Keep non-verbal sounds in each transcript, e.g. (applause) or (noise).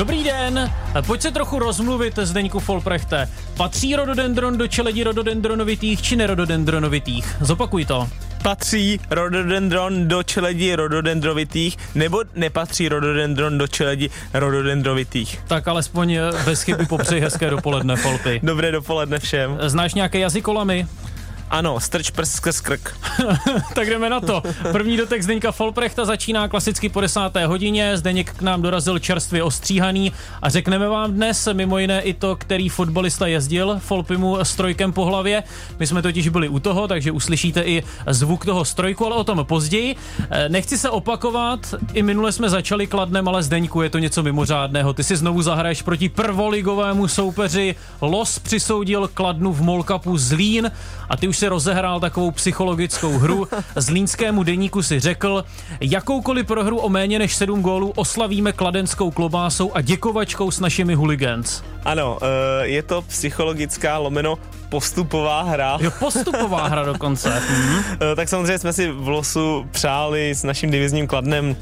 Dobrý den, pojď se trochu rozmluvit, Zdeňku Folprechte. Patří rododendron do čeledí rododendronovitých či nerododendronovitých? Zopakuj to. Patří rododendron do čeledí rododendrovitých nebo nepatří rododendron do čeledí rododendrovitých? Tak alespoň bez chyby popřeji hezké dopoledne, Folpy. Dobré dopoledne všem. Znáš nějaké jazykolamy? Ano, strč prst skrz krk. (laughs) tak jdeme na to. První dotek Zdeňka Folprechta začíná klasicky po desáté hodině. Zdeněk k nám dorazil čerstvě ostříhaný a řekneme vám dnes mimo jiné i to, který fotbalista jezdil Folpimu strojkem po hlavě. My jsme totiž byli u toho, takže uslyšíte i zvuk toho strojku, ale o tom později. Eh, nechci se opakovat, i minule jsme začali kladnem, ale Zdeňku je to něco mimořádného. Ty si znovu zahraješ proti prvoligovému soupeři. Los přisoudil kladnu v Molkapu Zlín a ty už si rozehrál takovou psychologickou hru. (laughs) Z línskému deníku si řekl, jakoukoliv prohru o méně než 7 gólů oslavíme kladenskou klobásou a děkovačkou s našimi hooligans. Ano, eh, je to psychologická lomeno postupová hra. Jo, postupová hra dokonce. (laughs) Mhm. tak samozřejmě jsme si v losu přáli s naším divizním kladnem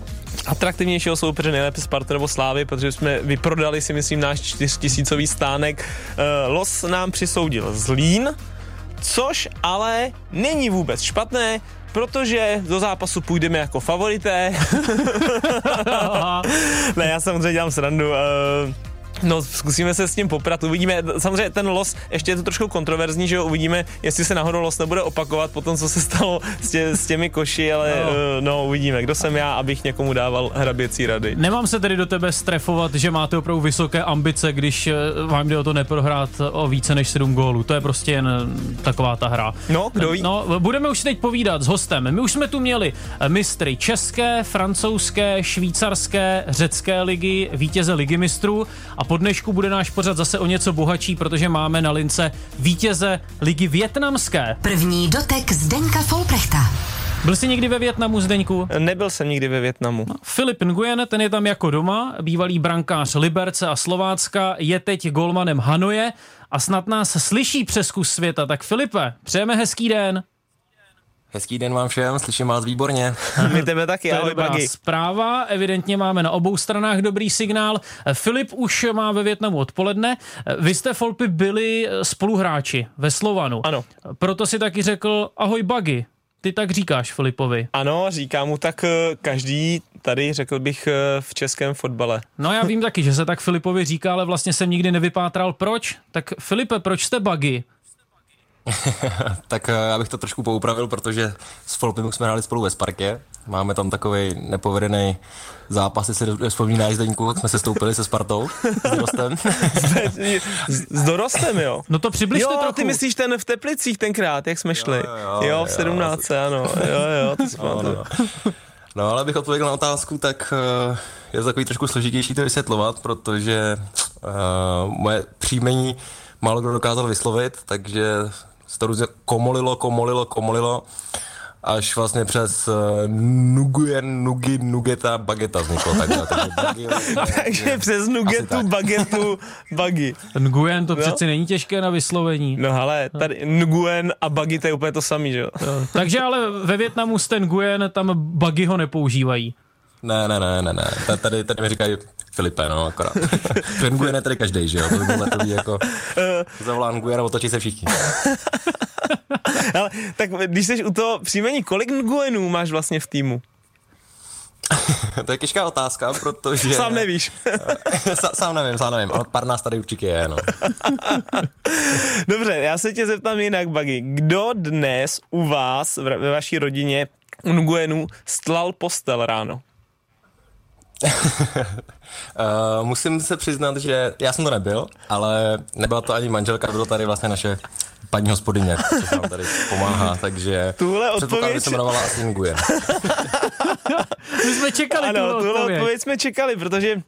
atraktivnějšího soupeře, nejlépe Sparta nebo Slávy, protože jsme vyprodali si myslím náš čtyřtisícový stánek. Eh, los nám přisoudil Zlín, což ale není vůbec špatné, protože do zápasu půjdeme jako favorité. (laughs) (laughs) ne, já samozřejmě dělám srandu. Uh, No, zkusíme se s tím poprat, uvidíme. Samozřejmě ten los, ještě je to trošku kontroverzní, že jo, uvidíme, jestli se nahoru los nebude opakovat po tom, co se stalo s, tě, s těmi koši, ale no. Uh, no, uvidíme. Kdo jsem já, abych někomu dával hraběcí rady. Nemám se tedy do tebe strefovat, že máte opravdu vysoké ambice, když eh, vám jde o to neprohrát o více než 7 gólů. To je prostě jen eh, taková ta hra. No, kdo ví? No, budeme už teď povídat s hostem. My už jsme tu měli mistry české, francouzské, švýcarské, řecké ligy, vítěze ligy mistrů a po dnešku bude náš pořad zase o něco bohatší, protože máme na lince vítěze ligy větnamské. První dotek Zdeňka Folprechta. Byl jsi někdy ve Větnamu, Zdeňku? Nebyl jsem nikdy ve Větnamu. No, Filip Nguyen, ten je tam jako doma, bývalý brankář Liberce a Slovácka, je teď golmanem Hanoje a snad nás slyší přes kus světa. Tak Filipe, přejeme hezký den. Hezký den vám všem, slyším vás výborně. (laughs) My tebe taky, ahoj Bagy. zpráva, evidentně máme na obou stranách dobrý signál. Filip už má ve Větnamu odpoledne. Vy jste, Folpy, byli spoluhráči ve Slovanu. Ano. Proto si taky řekl, ahoj Bagy. Ty tak říkáš Filipovi. Ano, říkám mu tak eh, každý tady, řekl bych, eh, v českém fotbale. No já vím taky, že se tak Filipovi říká, ale vlastně jsem nikdy nevypátral proč. Tak Filipe, proč jste Bagy? (laughs) tak eh, já bych to trošku poupravil, protože s Folpem jsme hráli spolu ve Sparkě. Máme tam takový nepovedený zápas, jestli vzpomínáš Zdeňku, jsme se stoupili se Spartou s Dorostem. (laughs) s, Dorostem, jo? No to přibližte jo, trochu. ty myslíš ten v Teplicích tenkrát, jak jsme šli? Jo, jo, jo, jo v 17, jo, ano. Jo, jo, to si (laughs) no, no. no, ale bych odpověděl na otázku, tak uh, je to takový trošku složitější to vysvětlovat, protože uh, moje příjmení málo kdo dokázal vyslovit, takže se to různě komolilo, komolilo, komolilo až vlastně přes uh, Nuguyen, Nugi, Nugeta, Bageta vzniklo takhle. Takže, bagi, (laughs) takže přes Nugetu, Bagetu, Bagi. Nguyen to no? přeci není těžké na vyslovení. No ale tady Nguyen a Bagi to je úplně to samý, že jo? No, takže ale ve Větnamu ten Nguyen, tam Bagi ho nepoužívají. Ne, ne, ne, ne, ne. Tady, tady mi říkají Filipe, no, akorát. (laughs) Nguyen je tady každý, že jo? To by bylo takový jako (laughs) zavolá Nguyen a otočí se všichni. (laughs) Ale tak když jsi u toho příjmení, kolik Nguyenů máš vlastně v týmu? to je těžká otázka, protože... Sám nevíš. sám nevím, sám nevím, ale pár nás tady určitě je, no. Dobře, já se tě zeptám jinak, Bagi. Kdo dnes u vás, ve vaší rodině, u Nguyenů, stlal postel ráno? Uh, (laughs) musím se přiznat, že já jsem to nebyl, ale nebyla to ani manželka, bylo tady vlastně naše paní hospodyně, co nám tady pomáhá, takže tuhle odpověď... se jmenovala asi Nguyen. (laughs) My jsme čekali ano, tuhle, tuhle odpověď. odpověď jsme čekali, protože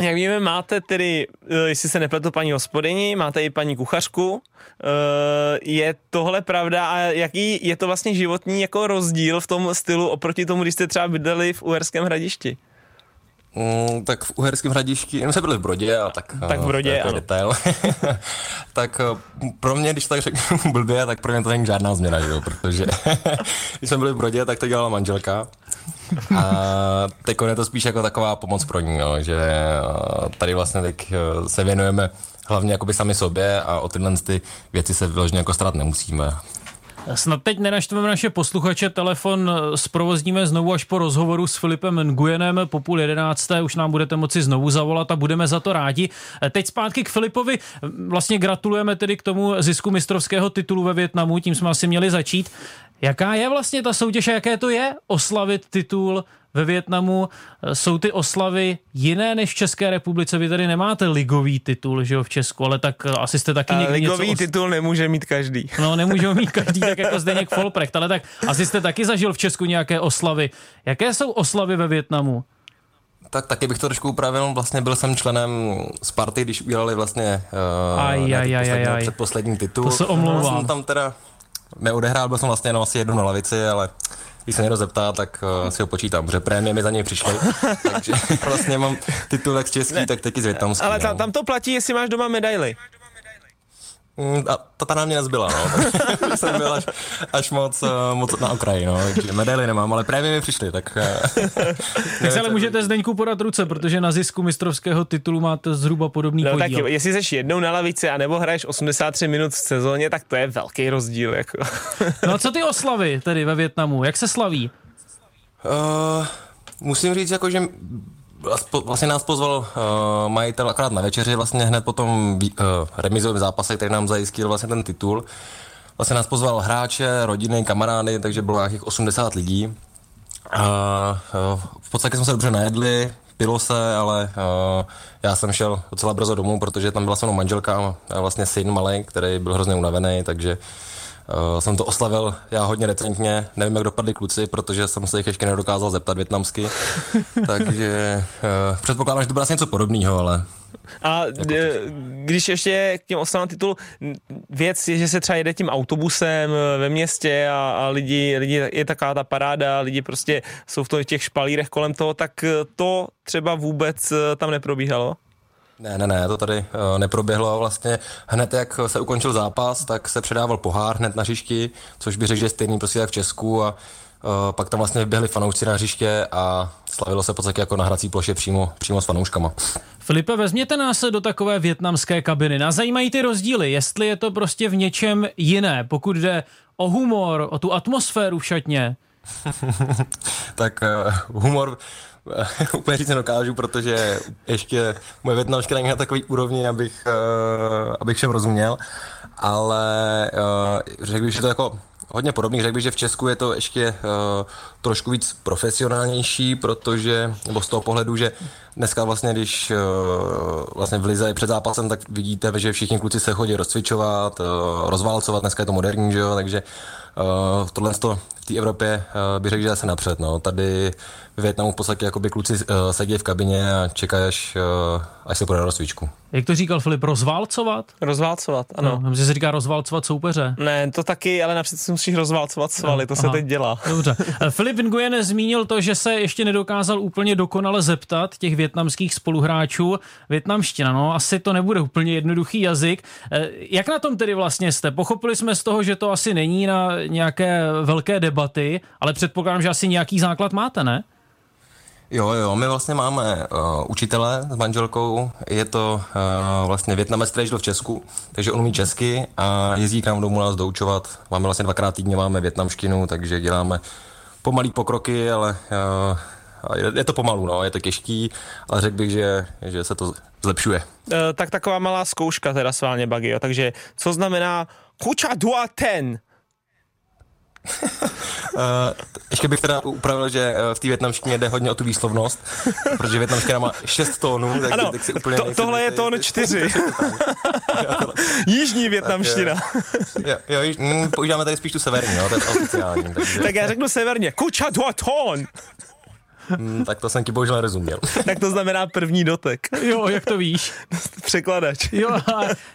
jak víme, máte tedy, eh, jestli se nepletu paní hospodyni, máte i paní kuchařku. Eh, je tohle pravda a jaký je to vlastně životní jako rozdíl v tom stylu oproti tomu, když jste třeba bydleli v Uherském hradišti? Mm, tak v Uherském hradišti, my jsme byli v Brodě a tak, tak v Brodě, jako ano. detail. (laughs) tak eh, pro mě, když tak řeknu (laughs) blbě, tak pro mě to není žádná změna, že jo? protože (laughs) když jsme byli v Brodě, tak to dělala manželka A teď je to spíš jako taková pomoc pro ní, no, že eh, tady vlastně eh, se věnujeme hlavně jakoby sami sobě a o tyhle ty věci se vyloženě jako starat nemusíme. Snad teď nenaštveme naše posluchače, telefon zprovozníme znovu až po rozhovoru s Filipem Nguyenem po půl jedenácté, už nám budete moci znovu zavolat a budeme za to rádi. Teď zpátky k Filipovi, vlastně gratulujeme tedy k tomu zisku mistrovského titulu ve Větnamu, tím jsme asi měli začít. Jaká je vlastně ta soutěž a jaké to je oslavit titul ve Větnamu? Jsou ty oslavy jiné než v České republice? Vy tady nemáte ligový titul, že jo, v Česku, ale tak asi jste taky někdy ligový něco... titul nemůže mít každý. No, nemůže mít (laughs) každý, tak jako Zdeněk Folprecht, ale tak asi jste taky zažil v Česku nějaké oslavy. Jaké jsou oslavy ve Větnamu? Tak taky bych to trošku upravil. Vlastně byl jsem členem Sparty, když udělali vlastně uh, aj, aj, aj, aj. předposlední titul. To se omlouvám. No, jsem tam teda neodehrál, byl jsem vlastně jenom asi jednou na lavici, ale když se někdo zeptá, tak uh, si ho počítám, protože prémie mi za něj přišly. (laughs) takže vlastně mám titulek z český, ne, tak taky z větnamský. Ale ta, no. tam to platí, jestli máš doma medaily. Mm, a ta, ta na mě nezbyla, no. (laughs) jsem byl až, až moc, uh, moc na okraji, no. Takže medaily nemám, ale prémie mi přišly, tak... Uh, (laughs) tak se ale můžete Zdeňku podat ruce, protože na zisku mistrovského titulu máte zhruba podobný no, podíl. Tak jestli jsi jednou na lavici a nebo hraješ 83 minut v sezóně, tak to je velký rozdíl, jako. (laughs) no a co ty oslavy tedy ve Větnamu? Jak se slaví? Uh, musím říct, jako, že vlastně nás pozval uh, majitel akorát na večeři, vlastně hned po tom uh, remizovém zápase, který nám zajistil vlastně ten titul. Vlastně nás pozval hráče, rodiny, kamarády, takže bylo nějakých 80 lidí. Uh, uh, v podstatě jsme se dobře najedli, pilo se, ale uh, já jsem šel docela brzo domů, protože tam byla se mnou manželka a vlastně syn malý, který byl hrozně unavený, takže Uh, jsem to oslavil já hodně decentně, nevím, jak dopadli kluci, protože jsem se jich ještě nedokázal zeptat větnamsky, (laughs) takže uh, předpokládám, že to bude asi něco podobného, ale... A jako když ještě k těm oslavám titul, věc je, že se třeba jede tím autobusem eh, ve městě a, a lidi, lidi, je taková ta paráda, lidi prostě jsou v těch špalírech kolem toho, tak to třeba vůbec tam neprobíhalo? Ne, ne, ne, to tady uh, neproběhlo. Vlastně hned, jak se ukončil zápas, tak se předával pohár hned na hřišti, což by řekl, že je stejný prostě jak v Česku a uh, pak tam vlastně vyběhli fanoušci na hřiště a slavilo se podstatě jako na hrací ploše přímo, přímo s fanouškama. Filipe, vezměte nás do takové větnamské kabiny. Nás zajímají ty rozdíly, jestli je to prostě v něčem jiné, pokud jde o humor, o tu atmosféru v šatně. (laughs) tak uh, humor (laughs) úplně říct nedokážu, protože ještě moje větnamština není na takový úrovni, abych, uh, abych všem rozuměl, ale uh, řekl bych, že to jako hodně podobný. Řekl bych, že v Česku je to ještě uh, trošku víc profesionálnější, protože, nebo z toho pohledu, že dneska vlastně, když uh, vlastně v Lize před zápasem, tak vidíte, že všichni kluci se chodí rozcvičovat, uh, rozválcovat, dneska je to moderní, že jo, takže uh, tohle v té Evropě uh, bych řekl, že se napřed. No. Tady v Větnamu v podstatě jakoby kluci uh, sedí v kabině a čekají, až, uh, až se půjde na rozcvičku. Jak to říkal Filip, rozválcovat? Rozválcovat, ano. No, že se říká rozválcovat soupeře. Ne, to taky, ale napřed si musíš rozválcovat svaly, no, to aha. se teď dělá. Dobře. Filip Nguyen zmínil to, že se ještě nedokázal úplně dokonale zeptat těch větnamských spoluhráčů. Větnamština, no, asi to nebude úplně jednoduchý jazyk. Jak na tom tedy vlastně jste? Pochopili jsme z toho, že to asi není na nějaké velké debaty, ale předpokládám, že asi nějaký základ máte, ne? Jo, jo, my vlastně máme uh, učitele s manželkou, je to uh, vlastně Větnamec, který žil v Česku, takže on umí česky a jezdí k nám domů nás doučovat. Máme vlastně dvakrát týdně, máme větnamštinu, takže děláme pomalý pokroky, ale uh, je, je to pomalu, no, je to těžký, ale řekl bych, že, že se to zlepšuje. Uh, tak taková malá zkouška teda sválně bagy, jo. takže co znamená kuča dua ten? Uh, ještě bych teda upravil, že eh, v té větnamštině jde hodně o tu výslovnost, protože větnamština má 6 tónů, tak, ano, tak si úplně to, tohle je tón 4. (laughs) (laughs) Jižní větnamština. jo, jo, jo, mm, používáme tady spíš tu severní, jo, to je oficiální. Takže... Tak já řeknu severně, kuča dua tón. Hmm, tak to jsem ti bohužel nerozuměl. (laughs) tak to znamená první dotek. (laughs) Jo, jak to víš? (laughs) Překladač. jo,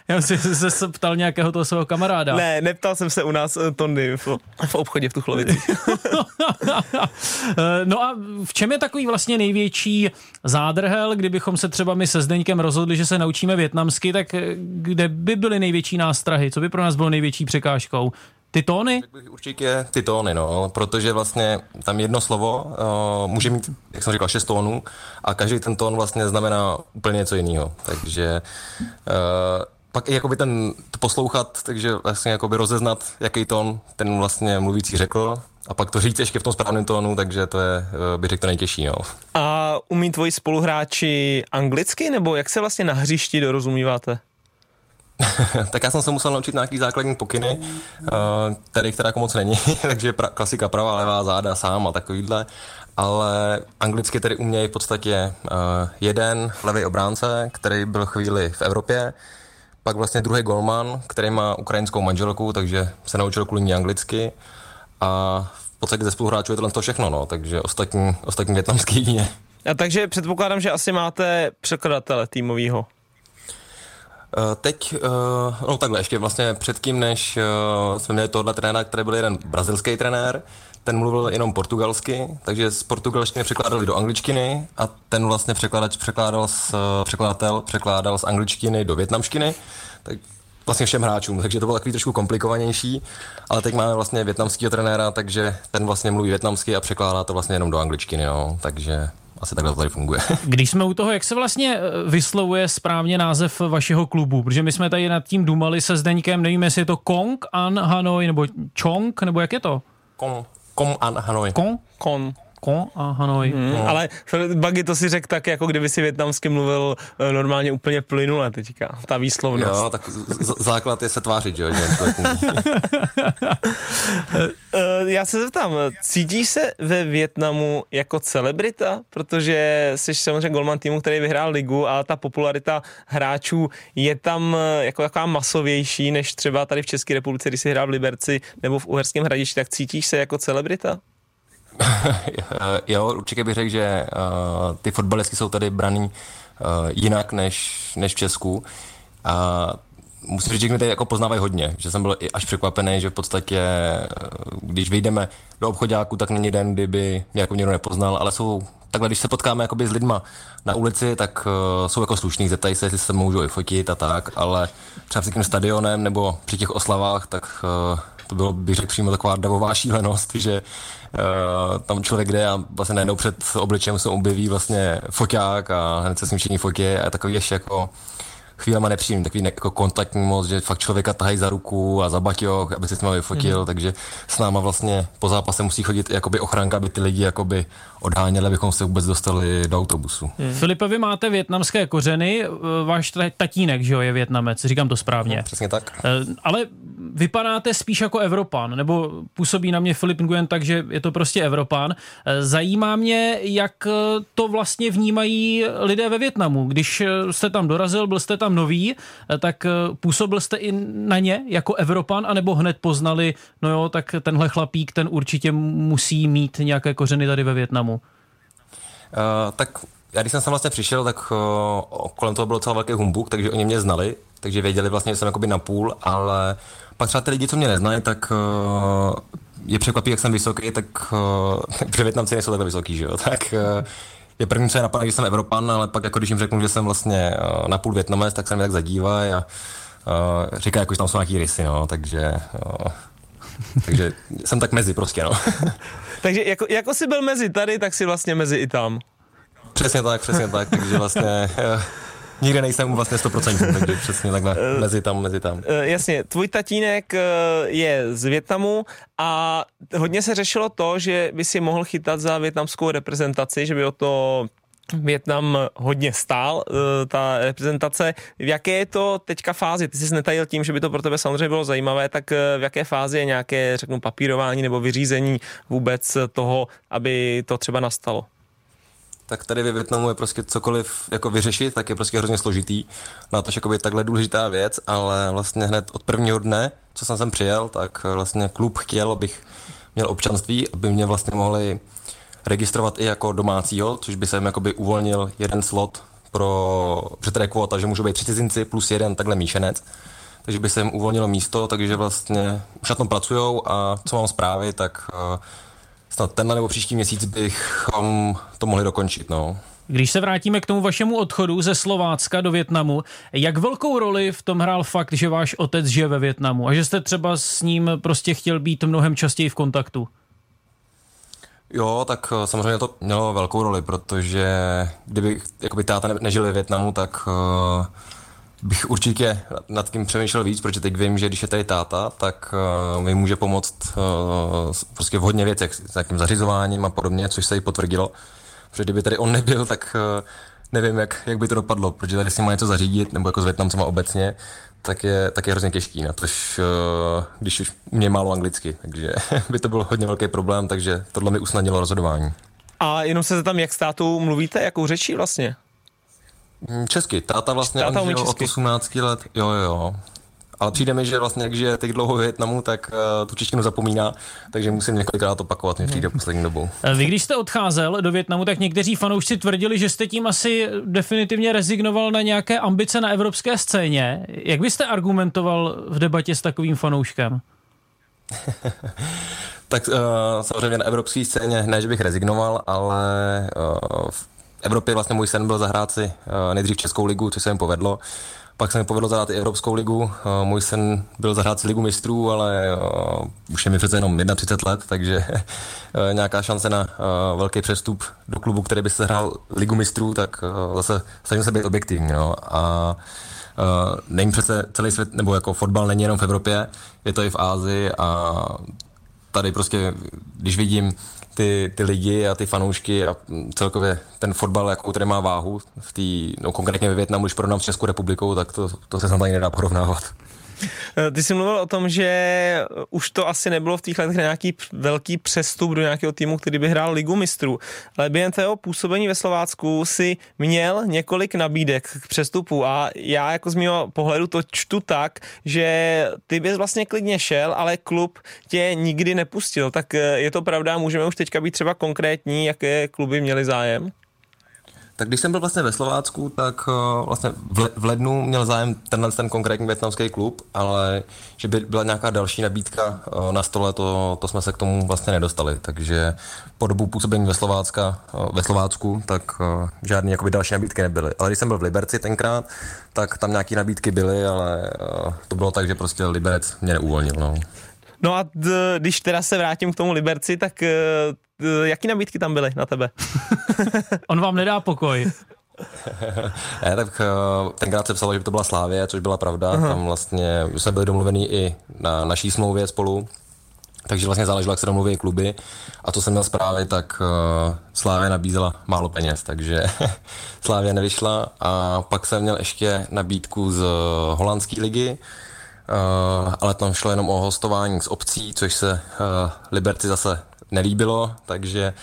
já jsem se, se ptal nějakého toho svého kamaráda. Ne, neptal jsem se u nás eh, Tony v, v obchodě v Tuchlovici. Eh, no a v čem je takový vlastně největší zádrhel, kdybychom se třeba my se Zdeňkem rozhodli, že se naučíme větnamsky, tak eh, kde by byly největší nástrahy? Co by pro nás bylo největší překážkou? Ty tóny? Určitě ty tóny, no, protože vlastně tam jedno slovo uh, může mít, jak jsem říkal, šest tónů a každý ten tón vlastně znamená úplně něco jiného. Takže uh, pak i jakoby ten to poslouchat, takže vlastně jakoby rozeznat, jaký tón ten vlastně mluvící řekl a pak to říct ještě v tom správném tónu, takže to je, eh, bych řekl, to nejtěžší. No. A umí tvoji spoluhráči anglicky, nebo jak se vlastně na hřišti dorozumíváte? (laughs) tak já jsem se musel naučit nějaký základní pokyny, eh, která jako moc není, (laughs) takže pra, klasika pravá, levá, záda, sám a takovýhle. Ale anglicky tedy umějí v podstatě uh, jeden levý obránce, který byl chvíli v Evropě, pak vlastně druhý golman, který má ukrajinskou manželku, takže se naučil kvůli ní anglicky a v podstatě ze spoluhráčů je tohle to všechno, no, takže ostatní, ostatní větnamský jedině. A takže předpokládám, že asi máte překladatele týmového. Uh, teď, uh, no takhle, ještě vlastně předtím, než uh, jsme měli tohle trenéra, který byl jeden brazilský trenér, ten mluvil jenom portugalsky, takže z portugalštiny překládali do angličtiny a ten vlastně překladač překládal z, překladatel překládal z angličtiny do větnamštiny, tak vlastně všem hráčům, takže to bylo takový trošku komplikovanější, ale teď máme vlastně větnamského trenéra, takže ten vlastně mluví větnamsky a překládá to vlastně jenom do angličtiny, no, takže asi takhle to tady funguje. (laughs) Když jsme u toho, jak se vlastně eh, vyslovuje správně název vašeho klubu, protože my jsme tady nad tím dumali se Zdeňkem, nevím, jestli je to Kong, An, Hanoi, nebo Chong, nebo jak je to? Kong, Kong, An, Hanoi. Kong? Kong. Ko a Hanoi. Hmm, no. Ale Bagi to si řekl tak, jako kdyby si větnamsky mluvil eh, normálně úplně plynule teďka, ta výslovnost. Jo, tak z- základ je se tvářit, že jo? (laughs) Eh, já se zeptám, cítíš se ve Větnamu jako celebrita? Protože jsi samozřejmě golman týmu, který vyhrál ligu a ta popularita hráčů je tam eh, jako jaká masovější než třeba tady v České republice, když si hrál v Liberci nebo v Uherském hradišti, tak cítíš se jako celebrita? (laughs) jo, určitě bych řekl, že uh, ty fotbalistky jsou tady braný uh, jinak než, než v Česku. A musím říct, že mě tady jako poznávají hodně, že jsem byl i až překvapený, že v podstatě, když vyjdeme do obchodáku, tak není den, kdyby mě jako někdo nepoznal, ale jsou takhle, když se potkáme jakoby s lidma na ulici, tak uh, jsou jako slušní, zeptají se, jestli se můžou i fotit a tak, ale třeba před tím stadionem nebo při těch oslavách, tak uh, to bylo, bych řekl, přímo taková davová šílenost, že uh, tam člověk jde a vlastně najednou před obličem se objeví vlastně foťák a hned se s ním všichni fotí a takový ještě jako chvílema nepříjemný, takový jako kontaktní moc, že fakt člověka tahají za ruku a za baťoch, aby se s ním vyfotil, mm-hmm. takže s náma vlastně po zápase musí chodit jakoby ochranka, aby ty lidi jakoby odháněli, abychom se vůbec dostali do autobusu. Mm. Filipe, vy máte větnamské kořeny, váš tatínek, že jo, je větnamec, říkám to správně. No, přesně tak. Eh, ale vypadáte spíš jako Evropan, nebo působí na mě Filip Nguyen tak, že je to prostě Evropan. Eh, zajímá mě, jak eh, to vlastně vnímají lidé ve Větnamu. Když jste tam dorazil, byl jste tam nový, tak působil jste i na ně jako Evropan, anebo hned poznali, no jo, tak tenhle chlapík, ten určitě musí mít nějaké kořeny tady ve Větnamu. Uh, tak já když jsem sem vlastně přišel, tak uh, kolem toho byl docela velký humbuk, takže oni mě znali, takže věděli vlastně, že jsem jakoby na půl, ale pak třeba ty lidi, co mě neznají, tak uh, je překvapí, jak jsem vysoký, tak (laughs) uh, při Větnamci nejsou takhle vysoký, že jo, (laughs) tak uh, je první, co je napadne, že jsem Evropan, ale pak jako když jim řeknu, že jsem vlastně uh, na půl Větnamec, tak se mi tak zadívají a uh, říká, jako, že tam jsou nějaký rysy, no, takže uh, (laughs) takže jsem tak mezi prostě, no. Takže jako, jako jsi byl mezi tady, tak si vlastně mezi i tam. Přesně tak, přesně tak, takže vlastně uh, nikde nejsem vlastně 100%, takže přesně takhle eh, mezi tam, mezi tam. Eh, jasně, tvůj tatínek eh, je z Větnamu a hodně se řešilo to, že by si mohl chytat za větnamskou reprezentaci, že by o to Větnam hodně stál, ta reprezentace. V jaké je to teďka fázi? Ty jsi netajil tím, že by to pro tebe samozřejmě bylo zajímavé, tak v jaké fázi je nějaké, řeknu, papírování nebo vyřízení vůbec toho, aby to třeba nastalo? tak tady ve Větnamu je prostě cokoliv jako vyřešit, tak je prostě hrozně složitý. Na to, že je takhle důležitá věc, ale vlastně hned od prvního dne, co jsem sem přijel, tak vlastně klub chtěl, abych měl občanství, aby mě vlastně mohli registrovat i jako domácího, což by se jim jakoby uvolnil jeden slot pro, před kvota, že můžou být tři cizinci plus jeden takhle míšenec. Takže by se jim uvolnilo místo, takže vlastně už na tom pracujou a co mám zprávy, tak uh, snad tenhle nebo příští měsíc bychom to mohli dokončit, no. Když se vrátíme k tomu vašemu odchodu ze Slovácka do Větnamu, jak velkou roli v tom hrál fakt, že váš otec žije ve Větnamu a že jste třeba s ním prostě chtěl být mnohem častěji v kontaktu? Jo, tak eh, samozřejmě to mělo velkou roli, protože kdyby jakoby táta nežil ve Větnamu, tak uh, bych určitě nad tím přemýšlel víc, protože teď vím, že když je tady táta, tak uh, mi může pomoct uh, prostě v hodně věcech, s nějakým zařizováním a podobně, což se i potvrdilo. Protože kdyby tady on nebyl, tak uh, nevím, jak, jak by to dopadlo, protože tady si má něco zařídit, nebo jako s Větnamcema obecně, tak je, tak je hrozně těžký, na tož, uh, když už mě málo anglicky, takže (laughs) by to byl hodně velký problém, takže tohle mi usnadnilo rozhodování. A jenom se tam, jak s tátou mluvíte, jakou řečí vlastně? Česky. Táta vlastně Táta on žil od 18 let. Jo, jo, jo. Ale přijde mi, že vlastně, jak žije teď dlouho v Větnamu, tak uh, tu češtinu zapomíná, takže musím několikrát opakovat, mi přijde poslední dobou. Eh, vy, když jste odcházel do Větnamu, tak někteří fanoušci tvrdili, že jste tím asi definitivně rezignoval na nějaké ambice na evropské scéně. Jak byste argumentoval v debatě s takovým fanouškem? (laughs) tak uh, samozřejmě na evropské scéně ne, že bych rezignoval, ale uh, v Evropě vlastně můj sen byl zahrát si uh, nejdřív Českou ligu, což se mi povedlo. Pak se mi povedlo zahrát i Evropskou ligu. Uh, můj sen byl zahrát si ligu mistrů, ale uh, už je mi přece jenom 31 let, takže uh, (laughs) nějaká šance na velký přestup do klubu, který by se hrál ligu mistrů, tak zase snažím se být objektivní. No. A není přece celý svět, nebo jako fotbal není jenom v Evropě, je to i v Ázii a tady prostě, když vidím ty, ty lidi a ty fanoušky a celkově ten fotbal, jakou tady má váhu, v tý, no konkrétně ve Větnamu, když porovnám s Českou republikou, tak to, to se snad ani nedá porovnávat. Eh, ty jsi mluvil o tom, že už to asi nebylo v těch letech nějaký velký přestup do nějakého týmu, který by hrál ligu mistrů, ale během tého působení ve Slovácku si měl několik nabídek k přestupu a já jako z mého pohledu to čtu tak, že ty bys vlastně klidně šel, ale klub tě nikdy nepustil. Tak eh, je to pravda, můžeme už teďka být třeba konkrétní, jaké kluby měly zájem? Tak když jsem byl vlastně ve Slovácku, tak uh, vlastně v lednu měl zájem tenhle ten konkrétní větnamský klub, ale že by byla nějaká další nabídka uh, na stole, to, to jsme se k tomu vlastně nedostali. Takže po dobu působení ve, Slovácka, uh, ve Slovácku, tak žádné jakoby další nabídky nebyly. Ale když jsem byl v Liberci tenkrát, tak tam nějaké nabídky byly, ale to bylo tak, že prostě Liberec mě neuvolnil. No. No a d- když teda se vrátím k tomu Liberci, tak jaký nabídky tam byly na tebe? (laughs) On vám nedá pokoj. (laughs) ne, tak uh, tenkrát se psalo, že by to byla Slávě, což byla pravda. Aha. Tam vlastně jsme byli domluvení i na naší smlouvě spolu, takže vlastně záleželo, jak se domluví kluby. A co jsem měl zprávy, tak uh, Slávě nabízela málo peněz, takže (laughs) Slávě nevyšla. A pak jsem měl ještě nabídku z holandské ligy, Uh, ale tam šlo jenom o hostování z obcí, což se uh, Liberci zase nelíbilo, takže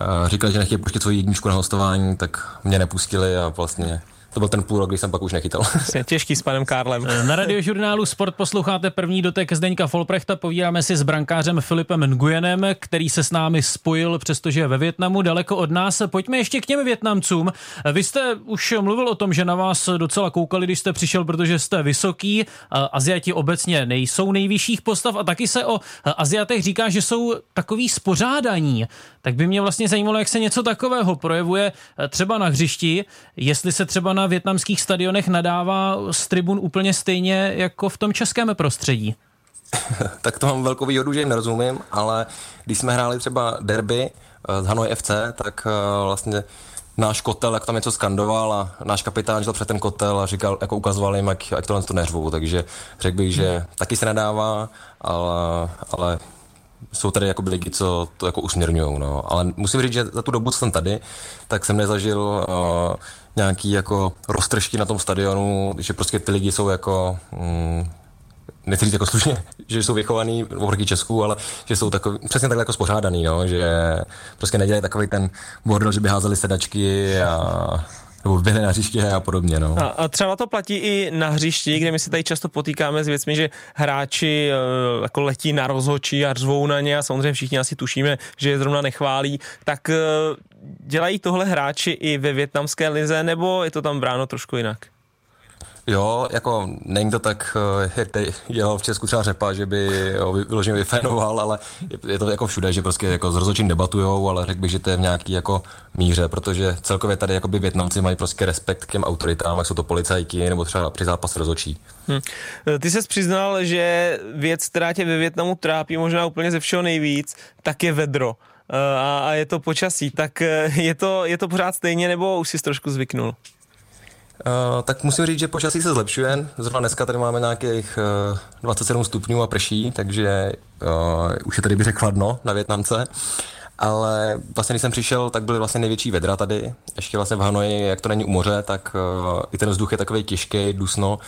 uh, říkali, že nechtějí pustit svoji jedničku na hostování, tak mě nepustili a vlastně to byl ten půl rok, kdy jsem pak už nechytal. (laughs) Těžký s panem Karlem. Na radiožurnálu Sport posloucháte první dotek Zdeňka Folprechta. Povídáme si s brankářem Filipem Nguyenem, který se s námi spojil, přestože je ve Větnamu, daleko od nás. Pojďme ještě k těm Větnamcům. Vy jste už mluvil o tom, že na vás docela koukali, když jste přišel, protože jste vysoký. Aziati obecně nejsou nejvyšších postav a taky se o Aziatech říká, že jsou takový spořádaní. Tak by mě vlastně zajímalo, jak se něco takového projevuje třeba na hřišti, jestli se třeba na na větnamských stadionech nadává z tribun úplně stejně jako v tom českém prostředí? (laughs) tak to mám velkou výhodu, že jim nerozumím, ale když jsme hráli třeba derby z Hanoi FC, tak eh, vlastně náš kotel, jak tam něco skandoval a náš kapitán šel před ten kotel a říkal, jako ukazoval jim, jak, jak tohle to neřvou, takže řekl bych, že taky se nadává, ale, ale jsou tady jako lidi, co to jako usměrňují, no. Ale musím říct, že za tu dobu, co jsem tady, tak jsem nezažil uh, nějaký jako roztržky na tom stadionu, že prostě ty lidi jsou jako mm, nechci říct jako slušně, (laughs) že jsou vychovaný oproti Česku, ale že jsou takový, přesně takhle jako spořádaný, no, že prostě nedělají takový ten bordel, že by házeli sedačky a nebo byli na hřiště a podobně. No. A, a třeba to platí i na hřišti, kde my se tady často potýkáme s věcmi, že hráči e, jako letí na rozhočí a řvou na ně a samozřejmě všichni asi tušíme, že je zrovna nechválí. Tak e, dělají tohle hráči i ve větnamské lize, nebo je to tam bráno trošku jinak? Jo, jako není to tak, eh, jak tady dělal v Česku třeba Řepa, že by ho vyloženě vyfénoval, ale je, to jako všude, že prostě jako s rozhodčím debatujou, ale řekl bych, že to je v nějaký jako míře, protože celkově tady jakoby Větnamci mají prostě respekt k těm autoritám, jak jsou to policajti nebo třeba při zápas rozhodčí. Hmm. Ty jsi přiznal, že věc, která tě ve Větnamu trápí možná úplně ze všeho nejvíc, tak je vedro eh, a, a je to počasí. Tak eh, je to, je to pořád stejně, nebo už jsi trošku zvyknul? Uh, tak musím říct, že počasí se zlepšuje. Zrovna dneska tady máme nějakých uh, 27 stupňů a prší, takže uh, už je tady bych chladno na Větnamce. Ale vlastně, když jsem přišel, tak byly vlastně největší vedra tady. Ještě vlastně v Hanoji, jak to není u moře, tak uh, i ten vzduch je takový těžký, dusno.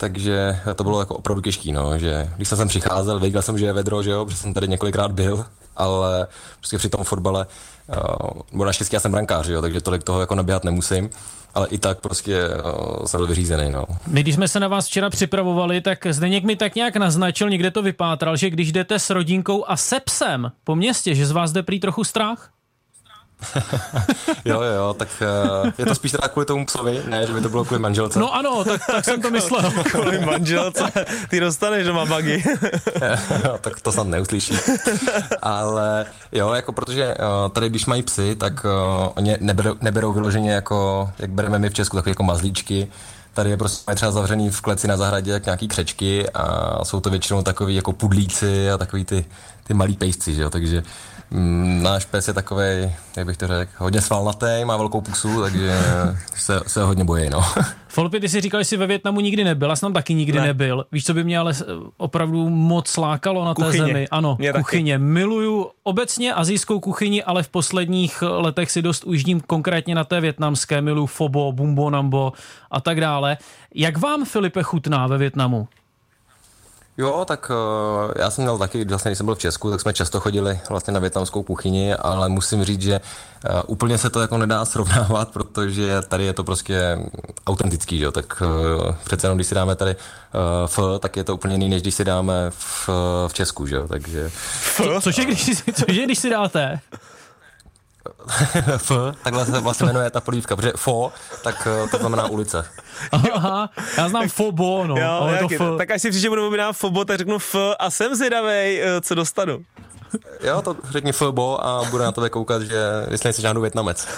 Takže to bylo jako opravdu těžký, no, že když jsem sem přicházel, věděl jsem, že je vedro, že jo, protože jsem tady několikrát byl, ale prostě při tom fotbale, uh, bo naštěstí já jsem brankář, jo, takže tolik toho jako nabíhat nemusím ale i tak prostě uh, jsem byl vyřízený. No. My, když jsme se na vás včera připravovali, tak Zdeněk mi tak nějak naznačil, někde to vypátral, že když jdete s rodinkou a se psem po městě, že z vás jde prý trochu strach? (laughs) jo, jo, jo, tak uh, je to spíš teda kvůli tomu psovi, ne, že by to bylo kvůli manželce. No ano, tak, tak jsem to myslel. (laughs) kvůli manželce, ty dostaneš doma bagy. no, (laughs) tak to snad neuslyší. Ale jo, jako protože uh, tady, když mají psy, tak oni neberou, neberou vyloženě jako, jak bereme my v Česku, takové jako mazlíčky, Tady je prostě třeba zavřený v kleci na zahradě jak nějaký křečky a jsou to většinou takový jako pudlíci a takový ty, ty malí pejsci, že jo? takže náš pes je takový, jak bych to řekl, hodně svalnatý, má velkou pusu, takže se, se hodně bojí, no. (laughs) Folpy, ty si říkal, že jsi ve Větnamu nikdy nebyl, já jsem tam taky nikdy ne. nebyl. Víš, co by mě ale opravdu moc lákalo na kuchyně. té zemi? Ano, mě kuchyně. Taky. Miluju obecně azijskou kuchyni, ale v posledních letech si dost užním konkrétně na té větnamské. Miluju fobo, bumbo nambo a tak dále. Jak vám, Filipe, chutná ve Větnamu? Jo, tak uh, já jsem měl taky, vlastně, když jsem byl v Česku, tak jsme často chodili vlastně na větnamskou kuchyni, ale musím říct, že uh, úplně se to jako nedá (laughs) srovnávat, protože tady je to prostě autentický, jo, tak uh, přece jenom, když si dáme tady F, tak je to úplně jiný, než když si dáme v, v Česku, že jo, takže... Co, cože, když, cože, když si dáte? F, takhle se vlastně jmenuje ta polívka, protože fo, tak eh, to znamená ulice. Aha, já znám fobo, no. Jo, ale to f. Tak až si příště budu objednat fobo, tak řeknu f a jsem zvědavej, eh, co dostanu. Jo, to řekni fobo a bude na tebe koukat, že jestli nejsi žádnou větnamec.